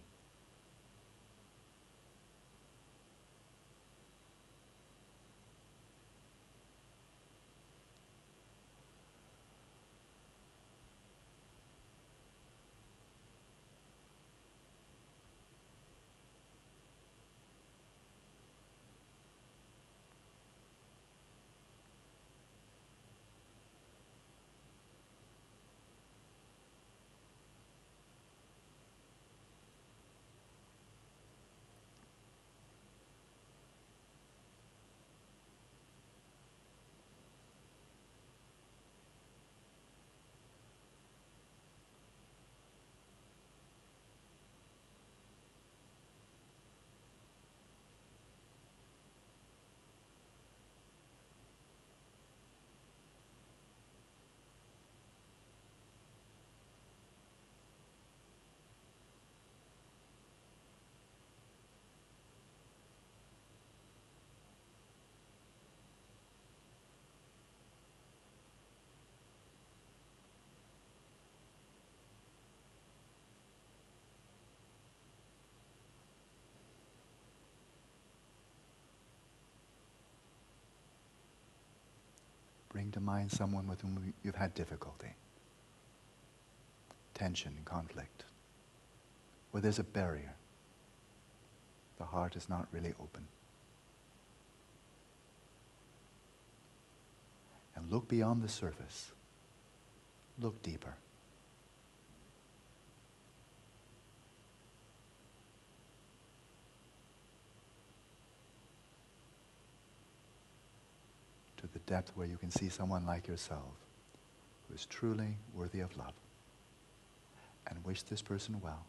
To mind someone with whom you've had difficulty, tension, and conflict, where there's a barrier. The heart is not really open. And look beyond the surface. Look deeper. To the depth where you can see someone like yourself who is truly worthy of love and wish this person well.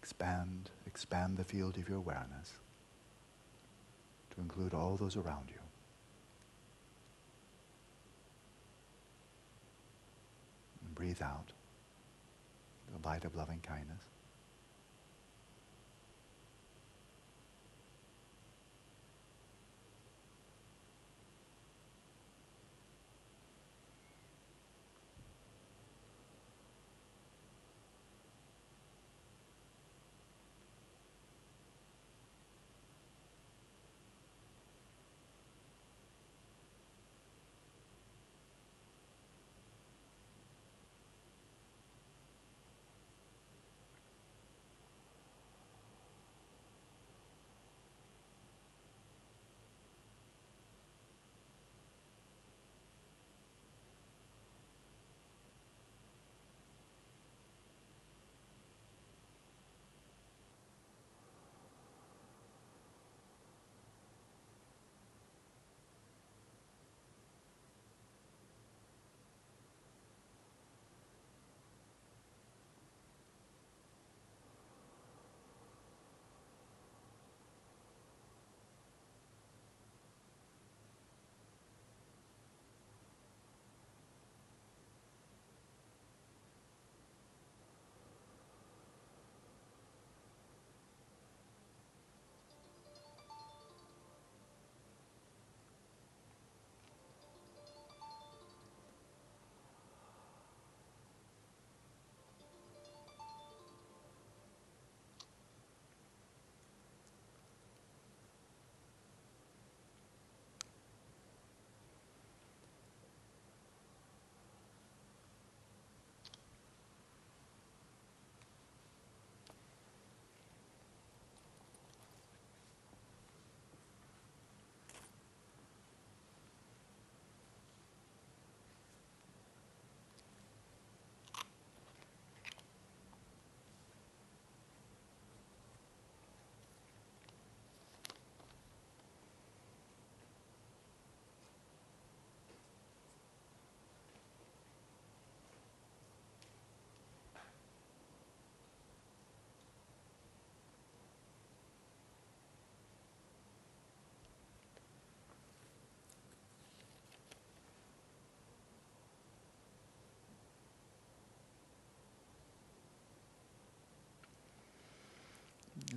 Expand, expand the field of your awareness to include all those around you. And breathe out the light of loving kindness.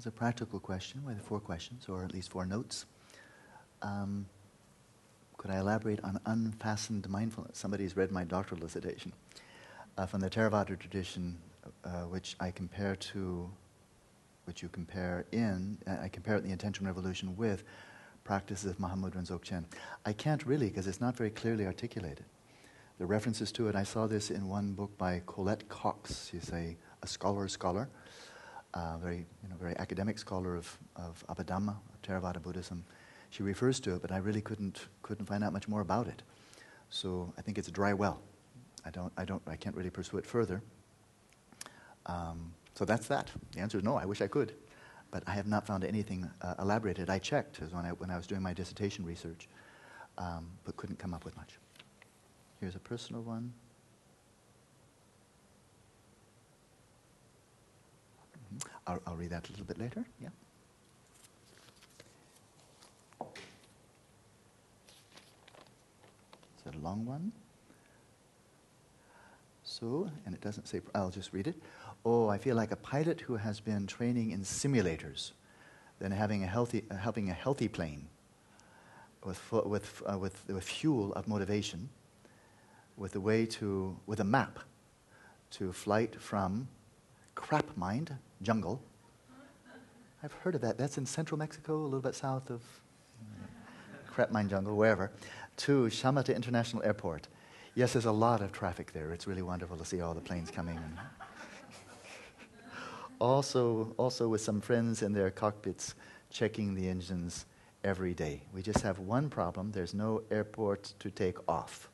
It's a practical question with four questions, or at least four notes. Um, could I elaborate on unfastened mindfulness? Somebody's read my doctoral dissertation uh, from the Theravada tradition, uh, which I compare to, which you compare in, uh, I compare the Attention Revolution with practices of Mahamudra Dzogchen. I can't really because it's not very clearly articulated. The references to it, I saw this in one book by Collett Cox. She's a, a scholar scholar, uh, very, you know, very academic scholar of, of Abhidhamma, of Theravada Buddhism. She refers to it, but I really couldn't, couldn't find out much more about it. So I think it's a dry well. I don't, I don't, I can't really pursue it further. Um, so that's that. The answer is no. I wish I could, but I have not found anything uh, elaborated. I checked when I, when I was doing my dissertation research, um, but couldn't come up with much. Here's a personal one. Mm-hmm. I'll, I'll read that a little bit later. Yeah. It's a long one. So, and it doesn't say, I'll just read it. Oh, I feel like a pilot who has been training in simulators, then having a healthy, uh, a healthy plane with, with, uh, with, with fuel of motivation, with a way to, with a map to flight from crap mind, jungle. I've heard of that. That's in central Mexico, a little bit south of crap mine jungle, wherever, to Shamatha International Airport. Yes, there's a lot of traffic there. It's really wonderful to see all the planes coming. also, also with some friends in their cockpits checking the engines every day. We just have one problem there's no airport to take off.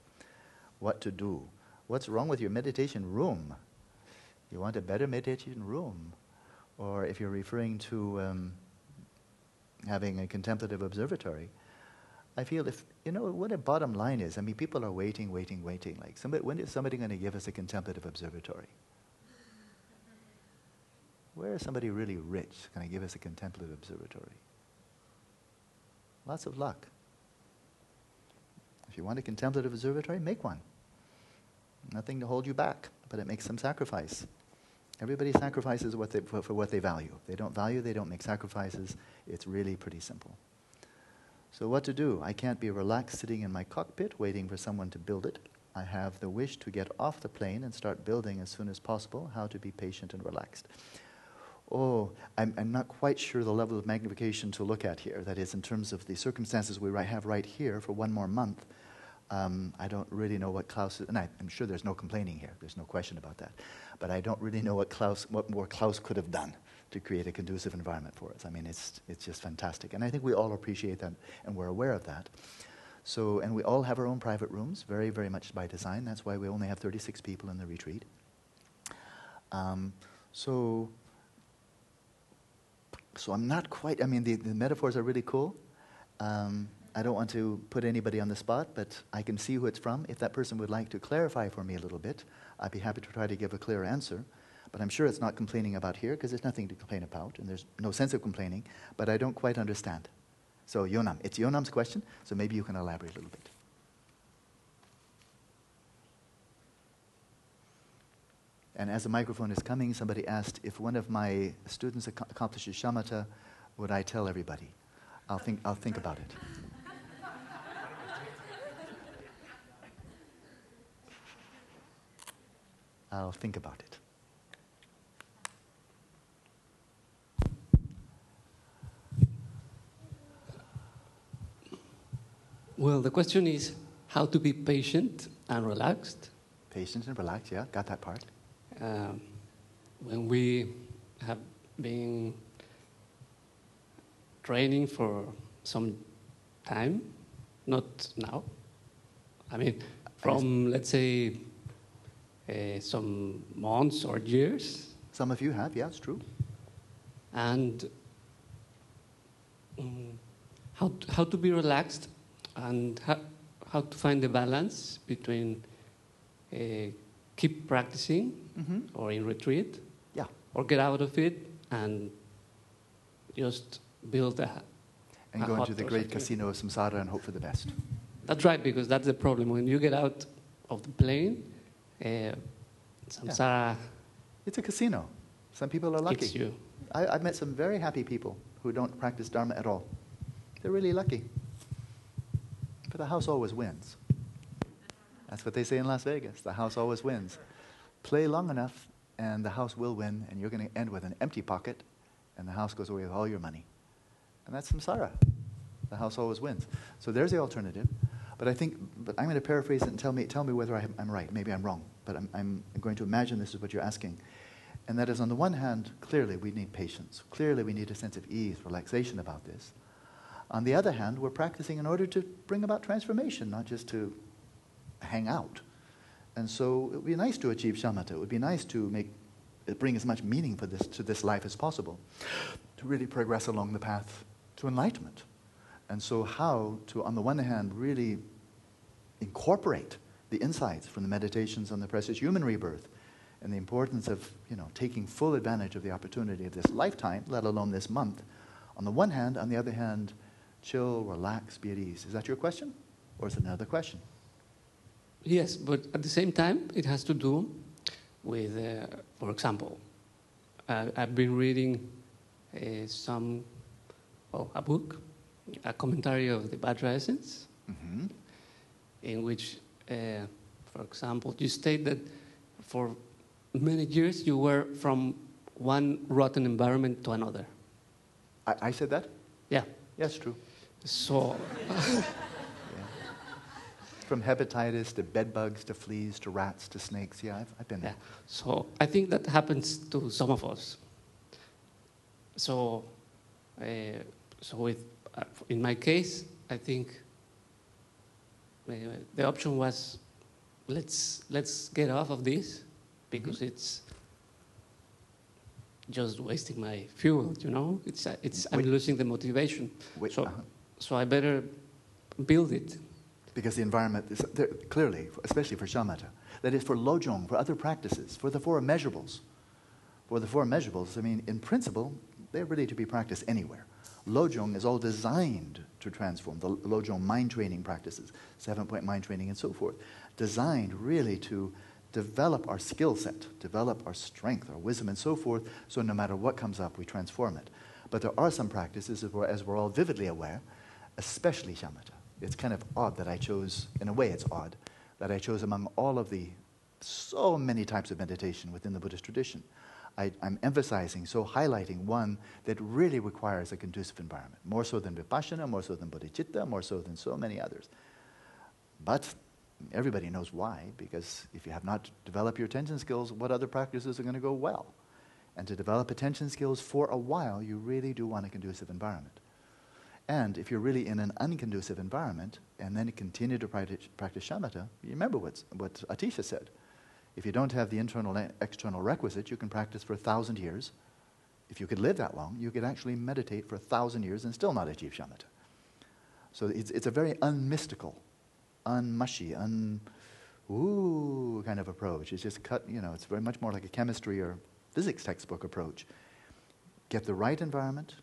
What to do? What's wrong with your meditation room? You want a better meditation room. Or if you're referring to um, having a contemplative observatory, I feel if, you know, what a bottom line is, I mean, people are waiting, waiting, waiting. Like, somebody, when is somebody going to give us a contemplative observatory? Where is somebody really rich going to give us a contemplative observatory? Lots of luck. If you want a contemplative observatory, make one. Nothing to hold you back, but it makes some sacrifice. Everybody sacrifices what they, for, for what they value. If they don't value, they don't make sacrifices. It's really pretty simple. So, what to do? I can't be relaxed sitting in my cockpit waiting for someone to build it. I have the wish to get off the plane and start building as soon as possible. How to be patient and relaxed. Oh, I'm, I'm not quite sure the level of magnification to look at here. That is, in terms of the circumstances we have right here for one more month. Um, I don't really know what Klaus, is and I, am sure there's no complaining here. There's no question about that. But I don't really know what Klaus, what more Klaus could have done to create a conducive environment for us. I mean, it's, it's just fantastic. And I think we all appreciate that and we're aware of that. So, and we all have our own private rooms, very, very much by design. That's why we only have 36 people in the retreat. Um, so, so I'm not quite, I mean, the, the metaphors are really cool. Um, I don't want to put anybody on the spot, but I can see who it's from. If that person would like to clarify for me a little bit, I'd be happy to try to give a clear answer. But I'm sure it's not complaining about here because there's nothing to complain about and there's no sense of complaining, but I don't quite understand. So, Yonam, it's Yonam's question, so maybe you can elaborate a little bit. And as the microphone is coming, somebody asked if one of my students ac- accomplishes shamatha, would I tell everybody? I'll think, I'll think about it. I'll think about it. Well, the question is how to be patient and relaxed. Patient and relaxed, yeah, got that part. Um, when we have been training for some time, not now. I mean, from let's say uh, some months or years. Some of you have, yeah, it's true. And um, how, to, how to be relaxed and how, how to find the balance between uh, keep practicing mm-hmm. or in retreat yeah. or get out of it and just build a and a go into the great casino of samsara and hope for the best. That's right, because that's the problem. When you get out of the plane, uh, samsara It's a casino. Some people are lucky. you. I, I've met some very happy people who don't practice Dharma at all. They're really lucky. But the house always wins. That's what they say in Las Vegas. The house always wins. Play long enough, and the house will win, and you're going to end with an empty pocket, and the house goes away with all your money. And that's samsara. The house always wins. So there's the alternative. But I think, but I'm going to paraphrase it and tell me, tell me whether I'm right. Maybe I'm wrong, but I'm, I'm going to imagine this is what you're asking. And that is, on the one hand, clearly we need patience. Clearly we need a sense of ease, relaxation about this. On the other hand, we're practicing in order to bring about transformation, not just to hang out. And so it would be nice to achieve shamatha. It would be nice to make, uh, bring as much meaning for this, to this life as possible, to really progress along the path to enlightenment. And so, how to, on the one hand, really incorporate the insights from the meditations on the precious human rebirth and the importance of you know, taking full advantage of the opportunity of this lifetime, let alone this month, on the one hand, on the other hand, chill, relax, be at ease. Is that your question? Or is it another question? Yes, but at the same time, it has to do with, uh, for example, uh, I've been reading uh, some, well, a book, a commentary of the Vajra Essence, mm-hmm. in which, uh, for example, you state that for many years you were from one rotten environment to another. I, I said that? Yeah. Yes, true. So. <laughs> yeah. From hepatitis to bed bugs to fleas to rats to snakes. Yeah, I've, I've been there. Yeah. So I think that happens to some of us. So, uh, so with, in my case, I think uh, the option was let's, let's get off of this because mm-hmm. it's just wasting my fuel, you know? It's, uh, it's, I'm losing the motivation. Wait, so, uh-huh. so I better build it. Because the environment is there, clearly, especially for shamatha, that is for lojong, for other practices, for the four measurables. For the four measurables, I mean, in principle, they're ready to be practiced anywhere. Lojong is all designed to transform, the Lojong mind training practices, seven point mind training, and so forth, designed really to develop our skill set, develop our strength, our wisdom, and so forth, so no matter what comes up, we transform it. But there are some practices, as we're, as we're all vividly aware, especially shamatha. It's kind of odd that I chose, in a way, it's odd, that I chose among all of the so many types of meditation within the Buddhist tradition. I, am emphasizing, so highlighting one that really requires a conducive environment, more so than vipassana, more so than bodhicitta, more so than so many others. But everybody knows why, because if you have not developed your attention skills, what other practices are going to go well? And to develop attention skills for a while, you really do want a conducive environment. And if you're really in an unconducive environment and then continue to practice, practice shamatha, you remember what's, what Atisha said. If you don't have the internal and external requisite, you can practice for a thousand years. If you could live that long, you could actually meditate for a thousand years and still not achieve shamatha. So it's, it's a very unmystical unmushy, un ooh kind of approach. It's just cut, you know, it's very much more like a chemistry or physics textbook approach. Get the right environment,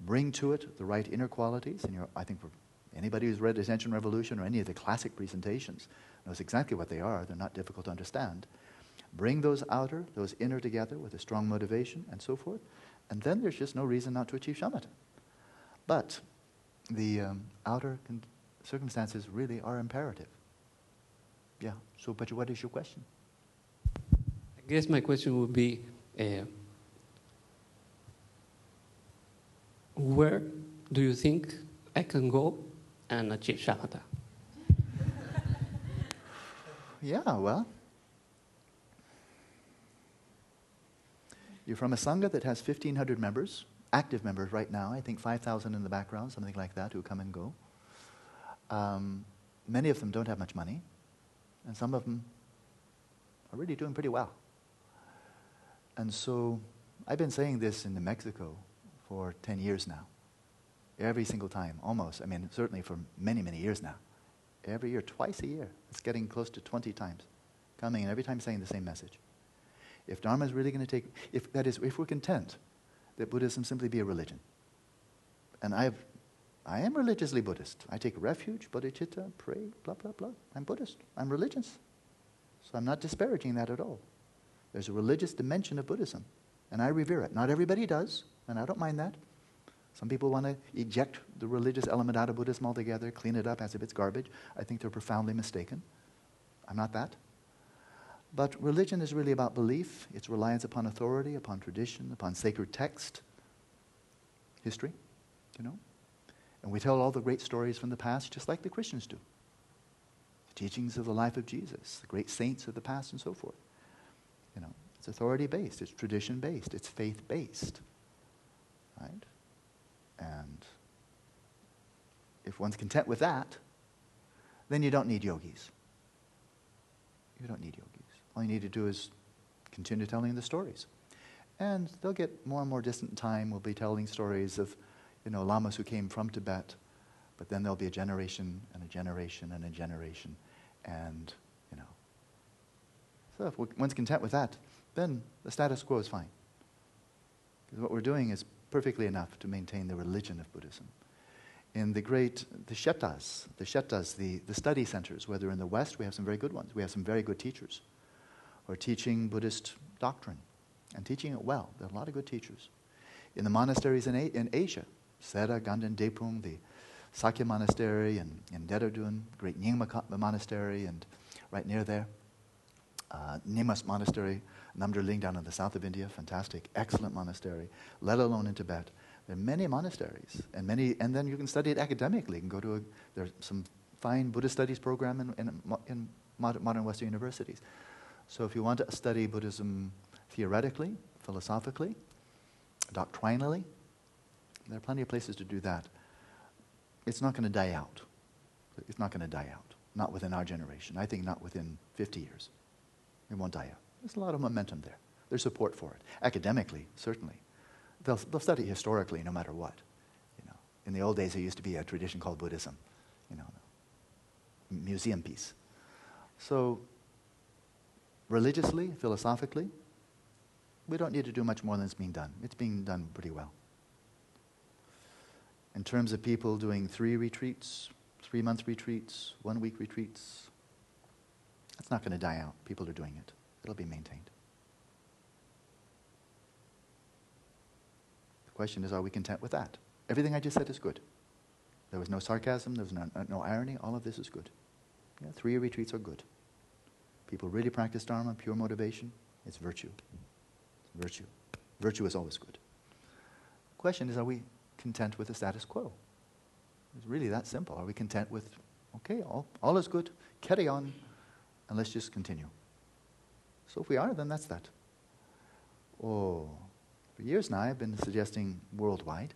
bring to it the right inner qualities, and I think for anybody who's read Attention Revolution or any of the classic presentations knows exactly what they are. They're not difficult to understand. Bring those outer, those inner together with a strong motivation and so forth, and then there's just no reason not to achieve shamatha. But the um, outer can circumstances really are imperative. Yeah. So, but what is your question? I guess my question would be uh, where do you think I can go and achieve shamatha? Yeah, well, you're from a Sangha that has 1,500 members, active members right now, I think 5,000 in the background, something like that, who come and go. Um, many of them don't have much money, and some of them are really doing pretty well. And so I've been saying this in New Mexico for 10 years now. Every single time, almost. I mean, certainly for many, many years now. Every year, twice a year. It's getting close to 20 times. Coming and every time saying the same message. If Dharma is really going to take, if that is, if we're content that Buddhism simply be a religion, and I've I am religiously Buddhist. I take refuge, bodhicitta, pray, blah, blah, blah. I'm Buddhist. I'm religious. So I'm not disparaging that at all. There's a religious dimension of Buddhism, and I revere it. Not everybody does, and I don't mind that. Some people want to eject the religious element out of Buddhism altogether, clean it up as if it's garbage. I think they're profoundly mistaken. I'm not that. But religion is really about belief, it's reliance upon authority, upon tradition, upon sacred text, history, you know. And we tell all the great stories from the past just like the Christians do. The teachings of the life of Jesus, the great saints of the past, and so forth. You know, it's authority based, it's tradition based, it's faith based. Right? And if one's content with that, then you don't need yogis. You don't need yogis. All you need to do is continue telling the stories. And they'll get more and more distant time. We'll be telling stories of, you know, lamas who came from Tibet, but then there'll be a generation and a generation and a generation. And, you know. So if one's content with that, then the status quo is fine. Because what we're doing is perfectly enough to maintain the religion of Buddhism. In the great, the shedras, the shedras, the, the study centers, whether in the West, we have some very good ones. We have some very good teachers or teaching Buddhist doctrine and teaching it well. There are a lot of good teachers. In the monasteries in, A- in Asia, Sera, Ganden, Drepung, the Sakya Monastery, and in Dehradun, great Nyingma Monastery, and right near there, uh, Nimas Monastery, Namdroling down in the south of India, fantastic, excellent monastery, let alone in Tibet. There are many monasteries, and many, and then you can study it academically. You can go to a, there's some fine Buddhist studies program in, in, in modern Western universities. So if you want to study Buddhism theoretically, philosophically, doctrinally, there are plenty of places to do that. It's not going to die out. It's not going to die out. Not within our generation. I think not within 50 years. It won't die out. There's a lot of momentum there. There's support for it. Academically, certainly. They'll, they'll study historically no matter what. You know, in the old days, there used to be a tradition called Buddhism, you know, museum piece. So religiously, philosophically, we don't need to do much more than it's being done. It's being done pretty well. In terms of people doing three retreats, three month retreats, one week retreats, that's not going to die out. People are doing it, it'll be maintained. The question is are we content with that? Everything I just said is good. There was no sarcasm, there was no, no irony. All of this is good. Yeah, three retreats are good. People really practice Dharma, pure motivation, it's virtue. It's virtue. Virtue is always good. Question is, are we content with the status quo? It's really that simple. Are we content with, okay, all, all is good, carry on, and let's just continue? So if we are, then that's that. Oh, for years now I've been suggesting worldwide,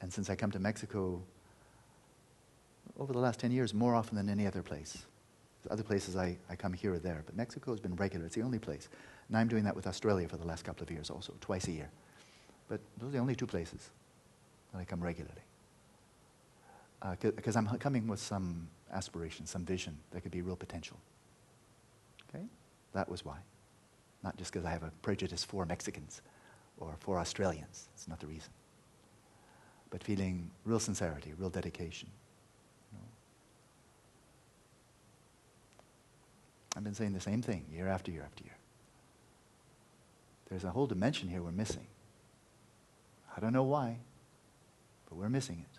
and since I come to Mexico over the last 10 years, more often than any other place, other places I, I come here or there, but Mexico has been regular. It's the only place. And I'm doing that with Australia for the last couple of years also, twice a year. But those are the only two places that I come regularly. Because uh, I'm coming with some aspiration, some vision that could be real potential. Okay? That was why. Not just because I have a prejudice for Mexicans or for Australians. It's not the reason. But feeling real sincerity, real dedication, I've been saying the same thing year after year after year. There's a whole dimension here we're missing. I don't know why, but we're missing it.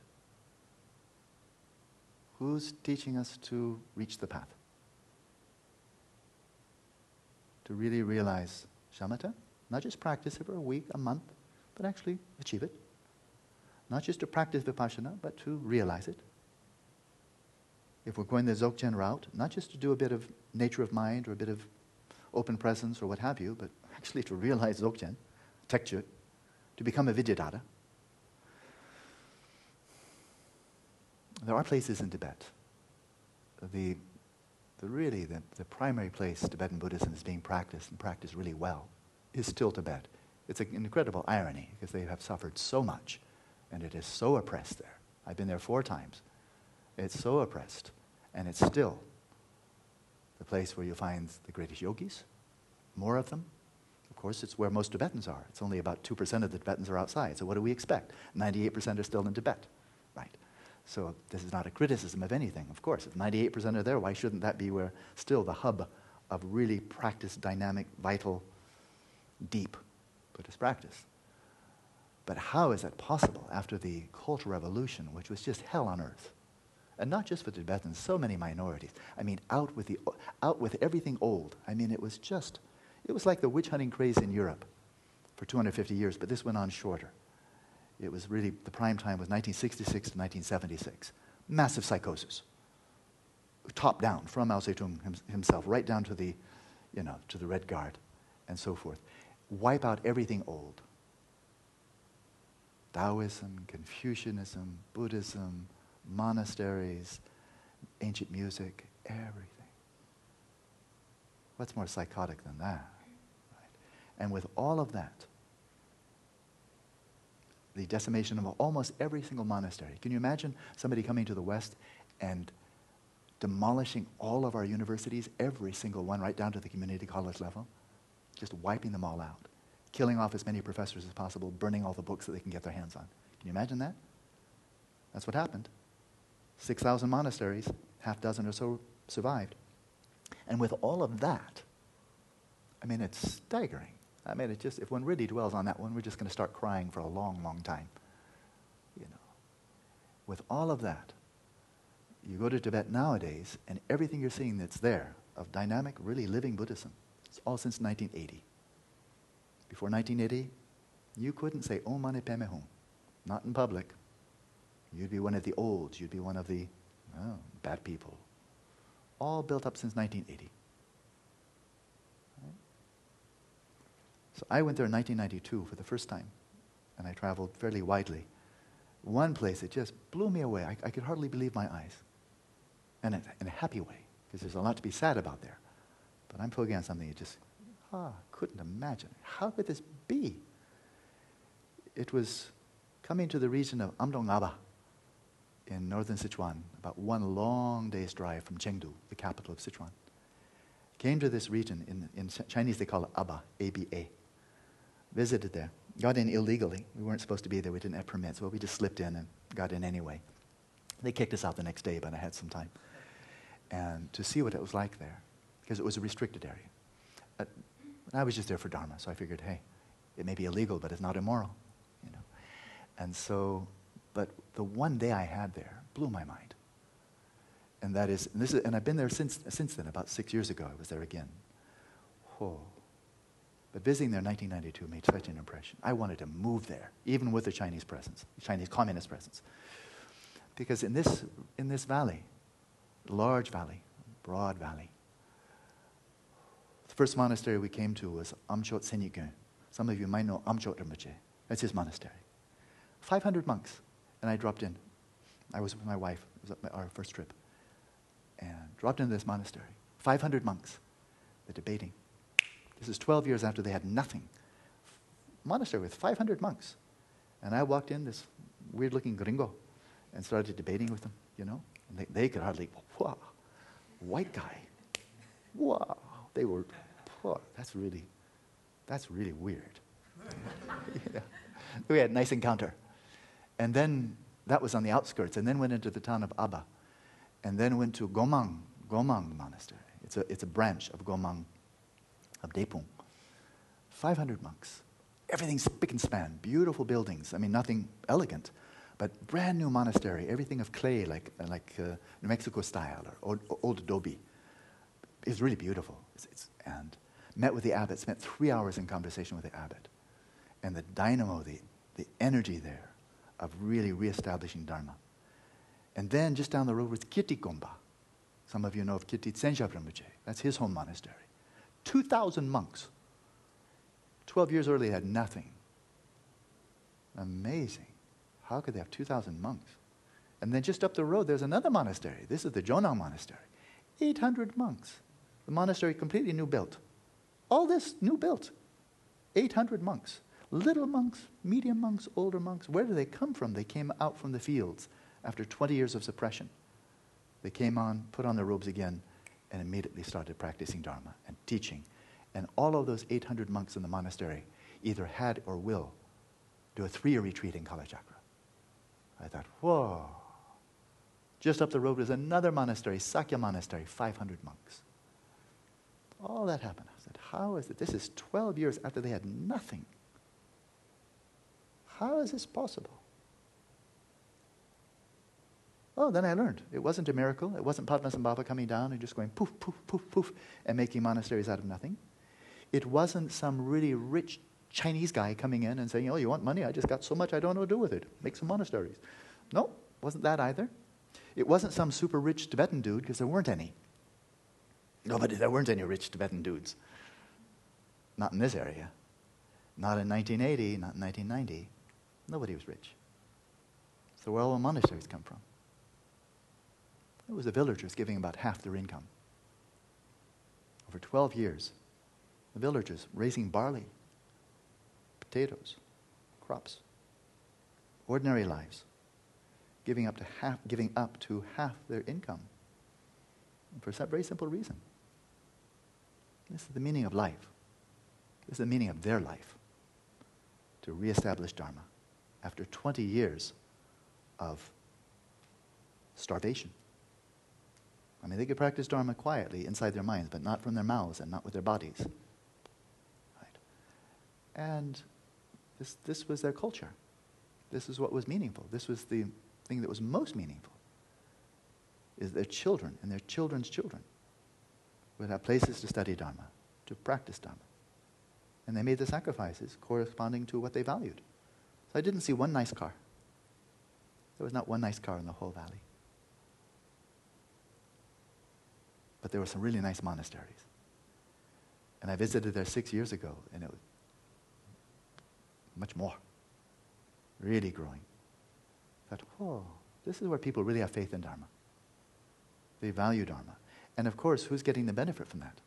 Who's teaching us to reach the path? To really realize shamatha, not just practice it for a week, a month, but actually achieve it. Not just to practice vipassana, but to realize it if we're going the Dzogchen route, not just to do a bit of nature of mind or a bit of open presence or what have you, but actually to realize Dzogchen, Tekchö, to become a Vidyadhara. There are places in Tibet. The, the really, the, the primary place Tibetan Buddhism is being practiced and practiced really well is still Tibet. It's an incredible irony because they have suffered so much and it is so oppressed there. I've been there four times. It's so oppressed, and it's still the place where you find the greatest yogis, more of them. Of course, it's where most Tibetans are. It's only about 2% of the Tibetans are outside. So what do we expect? 98% are still in Tibet, right? So this is not a criticism of anything, of course. If 98% are there, why shouldn't that be where still the hub of really practiced, dynamic, vital, deep Buddhist practice? But how is that possible after the Cultural Revolution, which was just hell on earth? And not just for the Tibetans, so many minorities. I mean, out with, the, out with everything old. I mean, it was just, it was like the witch hunting craze in Europe for 250 years, but this went on shorter. It was really, the prime time was 1966 to 1976. Massive psychosis. Top down, from Mao Zedong himself, right down to the, you know, to the Red Guard and so forth. Wipe out everything old. Taoism, Confucianism, Buddhism, monasteries, ancient music, everything. What's more psychotic than that? Right? And with all of that, the decimation of almost every single monastery. Can you imagine somebody coming to the West and demolishing all of our universities, every single one, right down to the community college level? Just wiping them all out, killing off as many professors as possible, burning all the books that they can get their hands on. Can you imagine that? That's what happened. 6,000 monasteries, half dozen or so survived. And with all of that, I mean, it's staggering. I mean, it just, if one really dwells on that one, we're just going to start crying for a long, long time. You know. With all of that, you go to Tibet nowadays, and everything you're seeing that's there of dynamic, really living Buddhism, it's all since 1980. Before 1980, you couldn't say Om Mani Padme Hum, not in public. You'd be one of the olds, you'd be one of the oh, bad people. All built up since 1980. So I went there in 1992 for the first time, and I traveled fairly widely. One place, it just blew me away. I, I could hardly believe my eyes. And in, in a happy way, because there's a lot to be sad about there. But I'm focusing on something you just, ah, couldn't imagine. How could this be? It was coming to the region of Amdo Ngaba in northern Sichuan, about one long day's drive from Chengdu, the capital of Sichuan. Came to this region, in, in Chinese they call it Aba, A-B-A visited there. Got in illegally. We weren't supposed to be there. We didn't have permits. Well, we just slipped in and got in anyway. They kicked us out the next day, but I had some time. And to see what it was like there, because it was a restricted area. Uh, I was just there for Dharma, so I figured, hey, it may be illegal, but it's not immoral, you know. And so, but the one day I had there blew my mind. And that is, and, this is, and I've been there since, since then, about six years ago, I was there again. Whoa. But visiting there in 1992 made such an impression. I wanted to move there, even with the Chinese presence, Chinese communist presence. Because in this, in this valley, large valley, broad valley, the first monastery we came to was Amchot Senyikun. Some of you might know Amchok Rinpoche. That's his monastery. 500 monks. And I dropped in. I was with my wife. It was our first trip. And dropped into this monastery. 500 monks. They're debating. This is 12 years after they had nothing. Monastery with 500 monks. And I walked in, this weird looking gringo, and started debating with them, you know. And they, they could hardly, wow, white guy. Wow. They were, wow, that's really, that's really weird. <laughs> yeah. We had a nice encounter. And then that was on the outskirts, and then went into the town of Aba, and then went to Gomang, Gomang Monastery. It's a, it's a branch of Gomang of Drepung. 500 monks. Everything spick and span, beautiful buildings. I mean, nothing elegant, but brand new monastery, everything of clay, like, like uh, New Mexico style or old, old adobe. It's really beautiful. It's, it's, and met with the abbot, spent three hours in conversation with the abbot. And the dynamo, the, the energy there of really reestablishing Dharma. And then just down the road was Kirti Gompa. Some of you know of Kirti Tsenshab Rinpoche. That's his home monastery. 2,000 monks. 12 years earlier, they had nothing. Amazing. How could they have 2,000 monks? And then just up the road, there's another monastery. This is the Jonang Monastery. 800 monks. The monastery completely new built. All this new built. 800 monks. Little monks, medium monks, older monks. Where do they come from? They came out from the fields after 20 years of suppression. They came on, put on their robes again, and immediately started practicing Dharma and teaching. And all of those 800 monks in the monastery either had or will do a three year retreat in Kalachakra. I thought, whoa. Just up the road is another monastery, Sakya Monastery, 500 monks. All that happened. I said, how is it? This is 12 years after they had nothing. How is this possible? Oh, then I learned. It wasn't a miracle. It wasn't Padmasambhava coming down and just going poof, poof, poof, poof, and making monasteries out of nothing. It wasn't some really rich Chinese guy coming in and saying, Oh, you want money? I just got so much I don't know what to do with it. Make some monasteries. No, wasn't that either. It wasn't some super rich Tibetan dude, because there weren't any. Nobody, there weren't any rich Tibetan dudes. Not in this area. Not in 1980, not in 1990. Nobody was rich. So where all the monasteries come from? It was the villagers giving about half their income. Over 12 years, the villagers raising barley, potatoes, crops, ordinary lives, giving up to half, giving up to half their income. For a very simple reason. This is the meaning of life. This is the meaning of their life. To reestablish Dharma after 20 years of starvation. I mean, they could practice Dharma quietly inside their minds, but not from their mouths and not with their bodies. Right? And this, this was their culture. This is what was meaningful. This was the thing that was most meaningful. Is their children and their children's children would have places to study Dharma, to practice Dharma. And they made the sacrifices corresponding to what they valued. So I didn't see one nice car. There was not one nice car in the whole valley. But there were some really nice monasteries. And I visited there six years ago, and it was much more. Really growing. I thought, oh, this is where people really have faith in Dharma. They value Dharma. And of course, who's getting the benefit from that?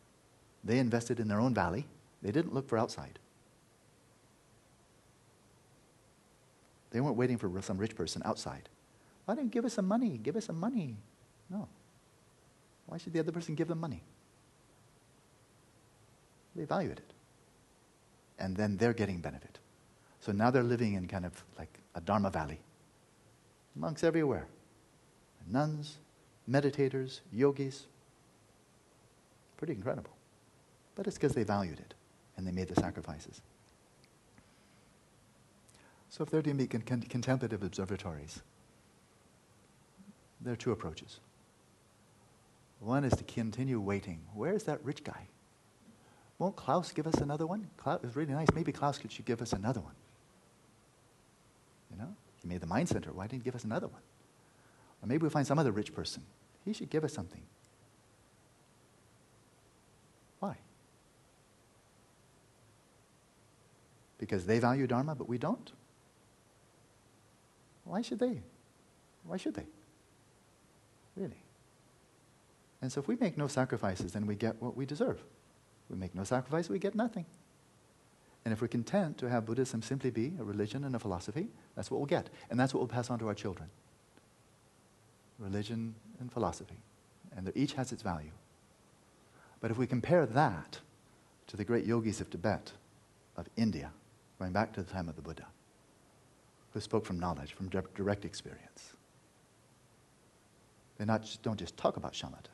They invested in their own valley. They didn't look for outside. They weren't waiting for some rich person outside. Why don't you give us some money? Give us some money. No. Why should the other person give them money? They valued it. And then they're getting benefit. So now they're living in kind of like a Dharma valley. Monks everywhere. Nuns, meditators, yogis. Pretty incredible. But it's because they valued it and they made the sacrifices. So if they're to be contemplative observatories, there are two approaches. One is to continue waiting. Where's that rich guy? Won't Klaus give us another one? Klaus is really nice. Maybe Klaus should give us another one. You know, he made the mind center. Why didn't he give us another one? Or maybe we find some other rich person. He should give us something. Why? Because they value Dharma, but we don't? Why should they? Why should they? Really? And so if we make no sacrifices, then we get what we deserve. We make no sacrifice, we get nothing. And if we're content to have Buddhism simply be a religion and a philosophy, that's what we'll get. And that's what we'll pass on to our children. Religion and philosophy. And each has its value. But if we compare that to the great yogis of Tibet, of India, going back to the time of the Buddha, who spoke from knowledge, from direct experience, they not don't just talk about shamatha,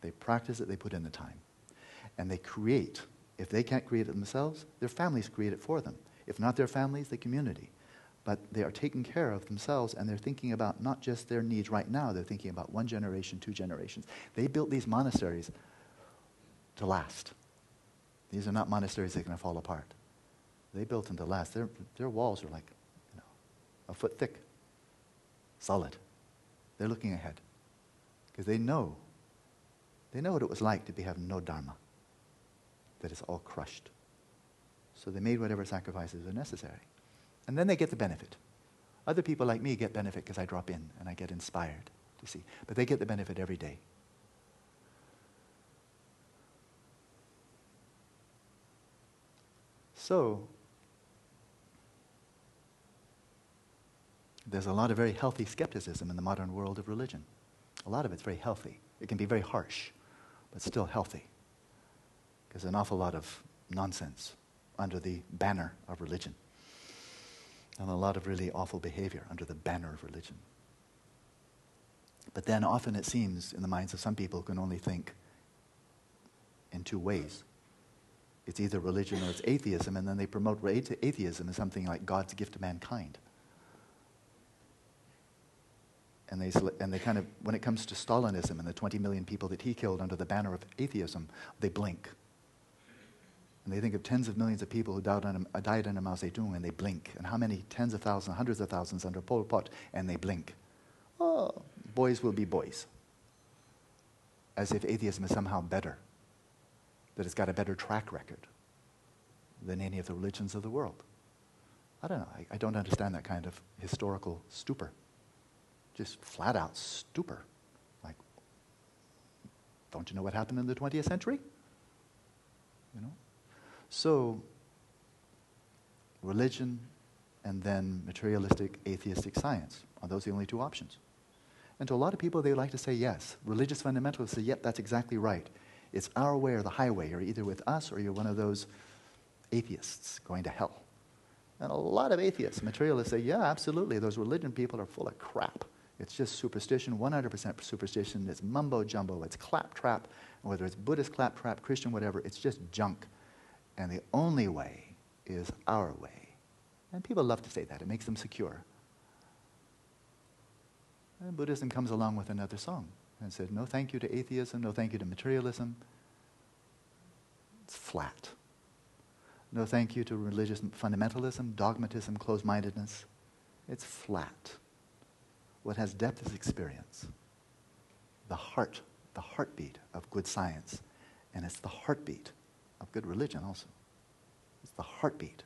they practice it, they put in the time. And they create. If they can't create it themselves, their families create it for them. If not their families, the community. But they are taking care of themselves and they're thinking about not just their needs right now, they're thinking about one generation, two generations. They built these monasteries to last. These are not monasteries that are going to fall apart. They built them to last. Their, their walls are like you know, a foot thick, solid. They're looking ahead because they know they know what it was like to be have no Dharma, that it's all crushed. So they made whatever sacrifices were necessary. And then they get the benefit. Other people like me get benefit because I drop in and I get inspired to see. But they get the benefit every day. So, there's a lot of very healthy skepticism in the modern world of religion. A lot of it's very healthy. It can be very harsh but still healthy. Because an awful lot of nonsense under the banner of religion, and a lot of really awful behavior under the banner of religion. But then often it seems in the minds of some people can only think in two ways It's either religion or it's atheism, and then they promote atheism as something like God's gift to mankind. And they, and they kind of, when it comes to Stalinism and the 20 million people that he killed under the banner of atheism, they blink. And they think of tens of millions of people who died under, died under Mao Zedong and they blink. And how many tens of thousands, hundreds of thousands under Pol Pot and they blink. Oh, boys will be boys. As if atheism is somehow better, that it's got a better track record than any of the religions of the world. I don't know. I, I don't understand that kind of historical stupor just flat out stupor. Like, don't you know what happened in the 20th century? You know? So, religion and then materialistic atheistic science. Are those the only two options? And to a lot of people, they like to say yes. Religious fundamentalists say, yep, that's exactly right. It's our way or the highway. You're either with us or you're one of those atheists going to hell. And a lot of atheists, materialists say, yeah, absolutely, those religion people are full of crap. It's just superstition, 100% superstition. It's mumbo jumbo. It's claptrap. Whether it's Buddhist claptrap, Christian, whatever, it's just junk. And the only way is our way. And people love to say that, it makes them secure. And Buddhism comes along with another song and said, No thank you to atheism, no thank you to materialism. It's flat. No thank you to religious fundamentalism, dogmatism, closed mindedness. It's flat. What has depth is experience. The heart, the heartbeat of good science. And it's the heartbeat of good religion also. It's the heartbeat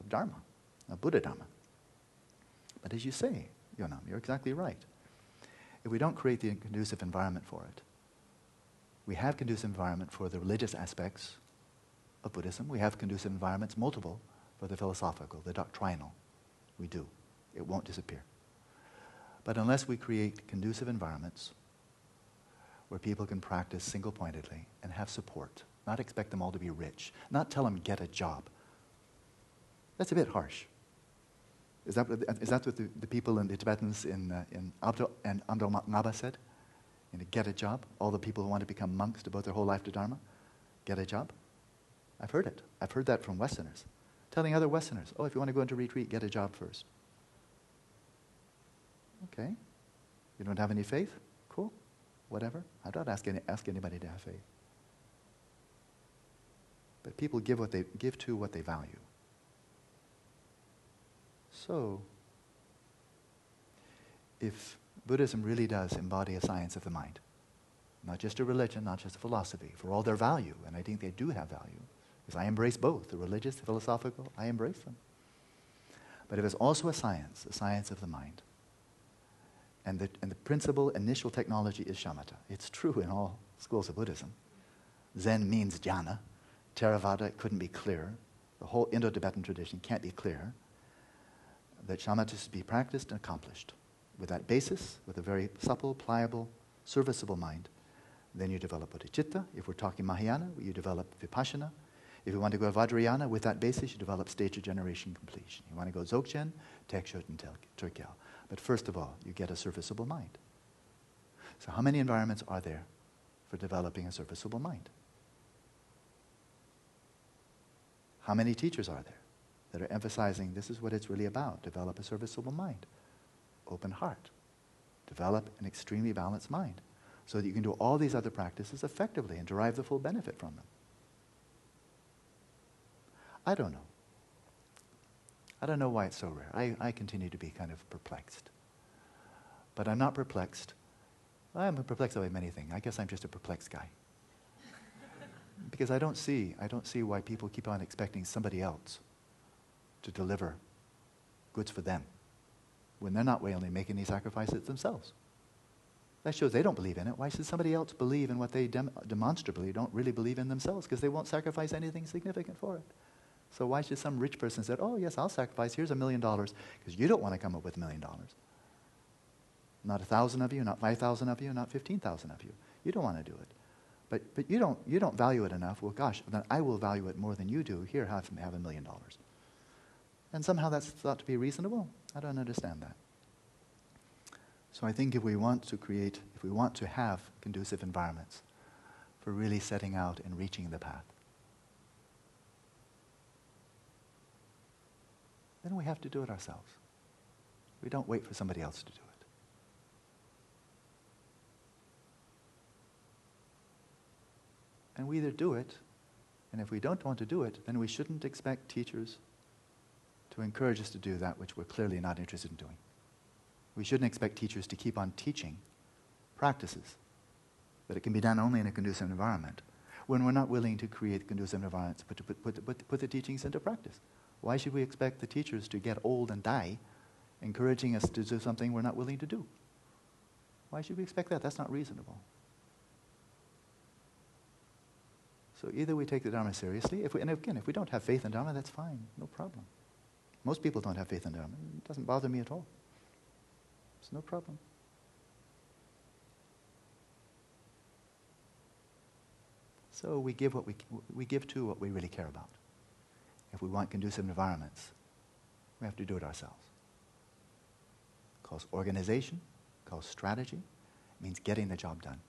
of Dharma, of Buddha Dharma. But as you say, Yonam, you're exactly right. If we don't create the conducive environment for it, we have conducive environment for the religious aspects of Buddhism. We have conducive environments, multiple, for the philosophical, the doctrinal. We do. It won't disappear. But unless we create conducive environments where people can practice single pointedly and have support, not expect them all to be rich, not tell them get a job, that's a bit harsh. Is that, is that what the, the people in the Tibetans in, uh, in Abdo and Amdo Ngaba said? You know, get a job? All the people who want to become monks, devote their whole life to Dharma, get a job? I've heard it. I've heard that from Westerners. Telling other Westerners, oh, if you want to go into retreat, get a job first. Okay. You don't have any faith? Cool. Whatever. I don't ask, any, ask anybody to have faith. But people give, what they, give to what they value. So, if Buddhism really does embody a science of the mind, not just a religion, not just a philosophy, for all their value, and I think they do have value, because I embrace both, the religious, the philosophical, I embrace them. But if it's also a science, a science of the mind, and the, and the principal initial technology is shamatha. It's true in all schools of Buddhism. Zen means jhana. Theravada couldn't be clearer. The whole Indo Tibetan tradition can't be clearer. That shamatha to be practiced and accomplished. With that basis, with a very supple, pliable, serviceable mind, then you develop bodhicitta. If we're talking Mahayana, you develop vipassana. If you want to go Vajrayana, with that basis, you develop stage of generation completion. You want to go Dzogchen, Tekchö, and Tögal. But first of all, you get a serviceable mind. So, how many environments are there for developing a serviceable mind? How many teachers are there that are emphasizing this is what it's really about develop a serviceable mind, open heart, develop an extremely balanced mind, so that you can do all these other practices effectively and derive the full benefit from them? I don't know. I don't know why it's so rare. I, I continue to be kind of perplexed. But I'm not perplexed. I'm perplexed by many things. I guess I'm just a perplexed guy. <laughs> because I don't see, I don't see why people keep on expecting somebody else to deliver goods for them when they're not willing make any sacrifices themselves. That shows they don't believe in it. Why should somebody else believe in what they dem- demonstrably don't really believe in themselves? Because they won't sacrifice anything significant for it. So why should some rich person say, oh, yes, I'll sacrifice, here's a million dollars, because you don't want to come up with a million dollars. Not a thousand of you, not 5,000 of you, not 15,000 of you. You don't want to do it. But, but you, don't, you don't value it enough. Well, gosh, then I will value it more than you do. Here, have, have a million dollars. And somehow that's thought to be reasonable. I don't understand that. So I think if we want to create, if we want to have conducive environments for really setting out and reaching the path, then we have to do it ourselves. We don't wait for somebody else to do it. And we either do it, and if we don't want to do it, then we shouldn't expect teachers to encourage us to do that which we're clearly not interested in doing. We shouldn't expect teachers to keep on teaching practices that it can be done only in a conducive environment when we're not willing to create conducive environments but to put, put, put, put the teachings into practice. Why should we expect the teachers to get old and die encouraging us to do something we're not willing to do? Why should we expect that? That's not reasonable. So either we take the Dharma seriously, if we, and again, if we don't have faith in Dharma, that's fine, no problem. Most people don't have faith in Dharma. It doesn't bother me at all. It's no problem. So we give what we, we give to what we really care about. If we want conducive environments, we have to do it ourselves. It calls organization, calls strategy, means getting the job done.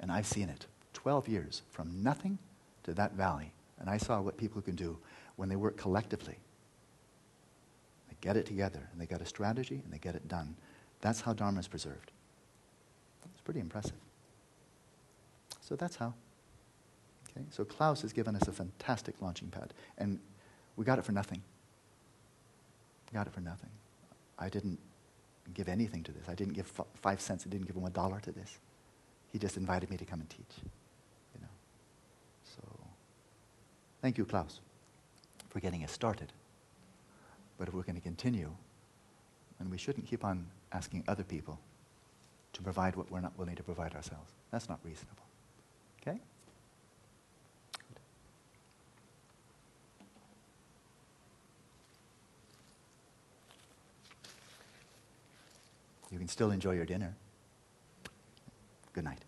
And I've seen it. 12 years from nothing to that valley. And I saw what people can do when they work collectively. They get it together, and they get a strategy, and they get it done. That's how Dharma is preserved. It's pretty impressive. So that's how. Okay? So Klaus has given us a fantastic launching pad, and we got it for nothing. We got it for nothing. I didn't give anything to this. I didn't give f- five cents. I didn't give him a dollar to this. He just invited me to come and teach. You know. So thank you, Klaus, for getting us started. But if we're going to continue, then we shouldn't keep on asking other people to provide what we're not willing to provide ourselves. That's not reasonable. Okay? You can still enjoy your dinner. Good night.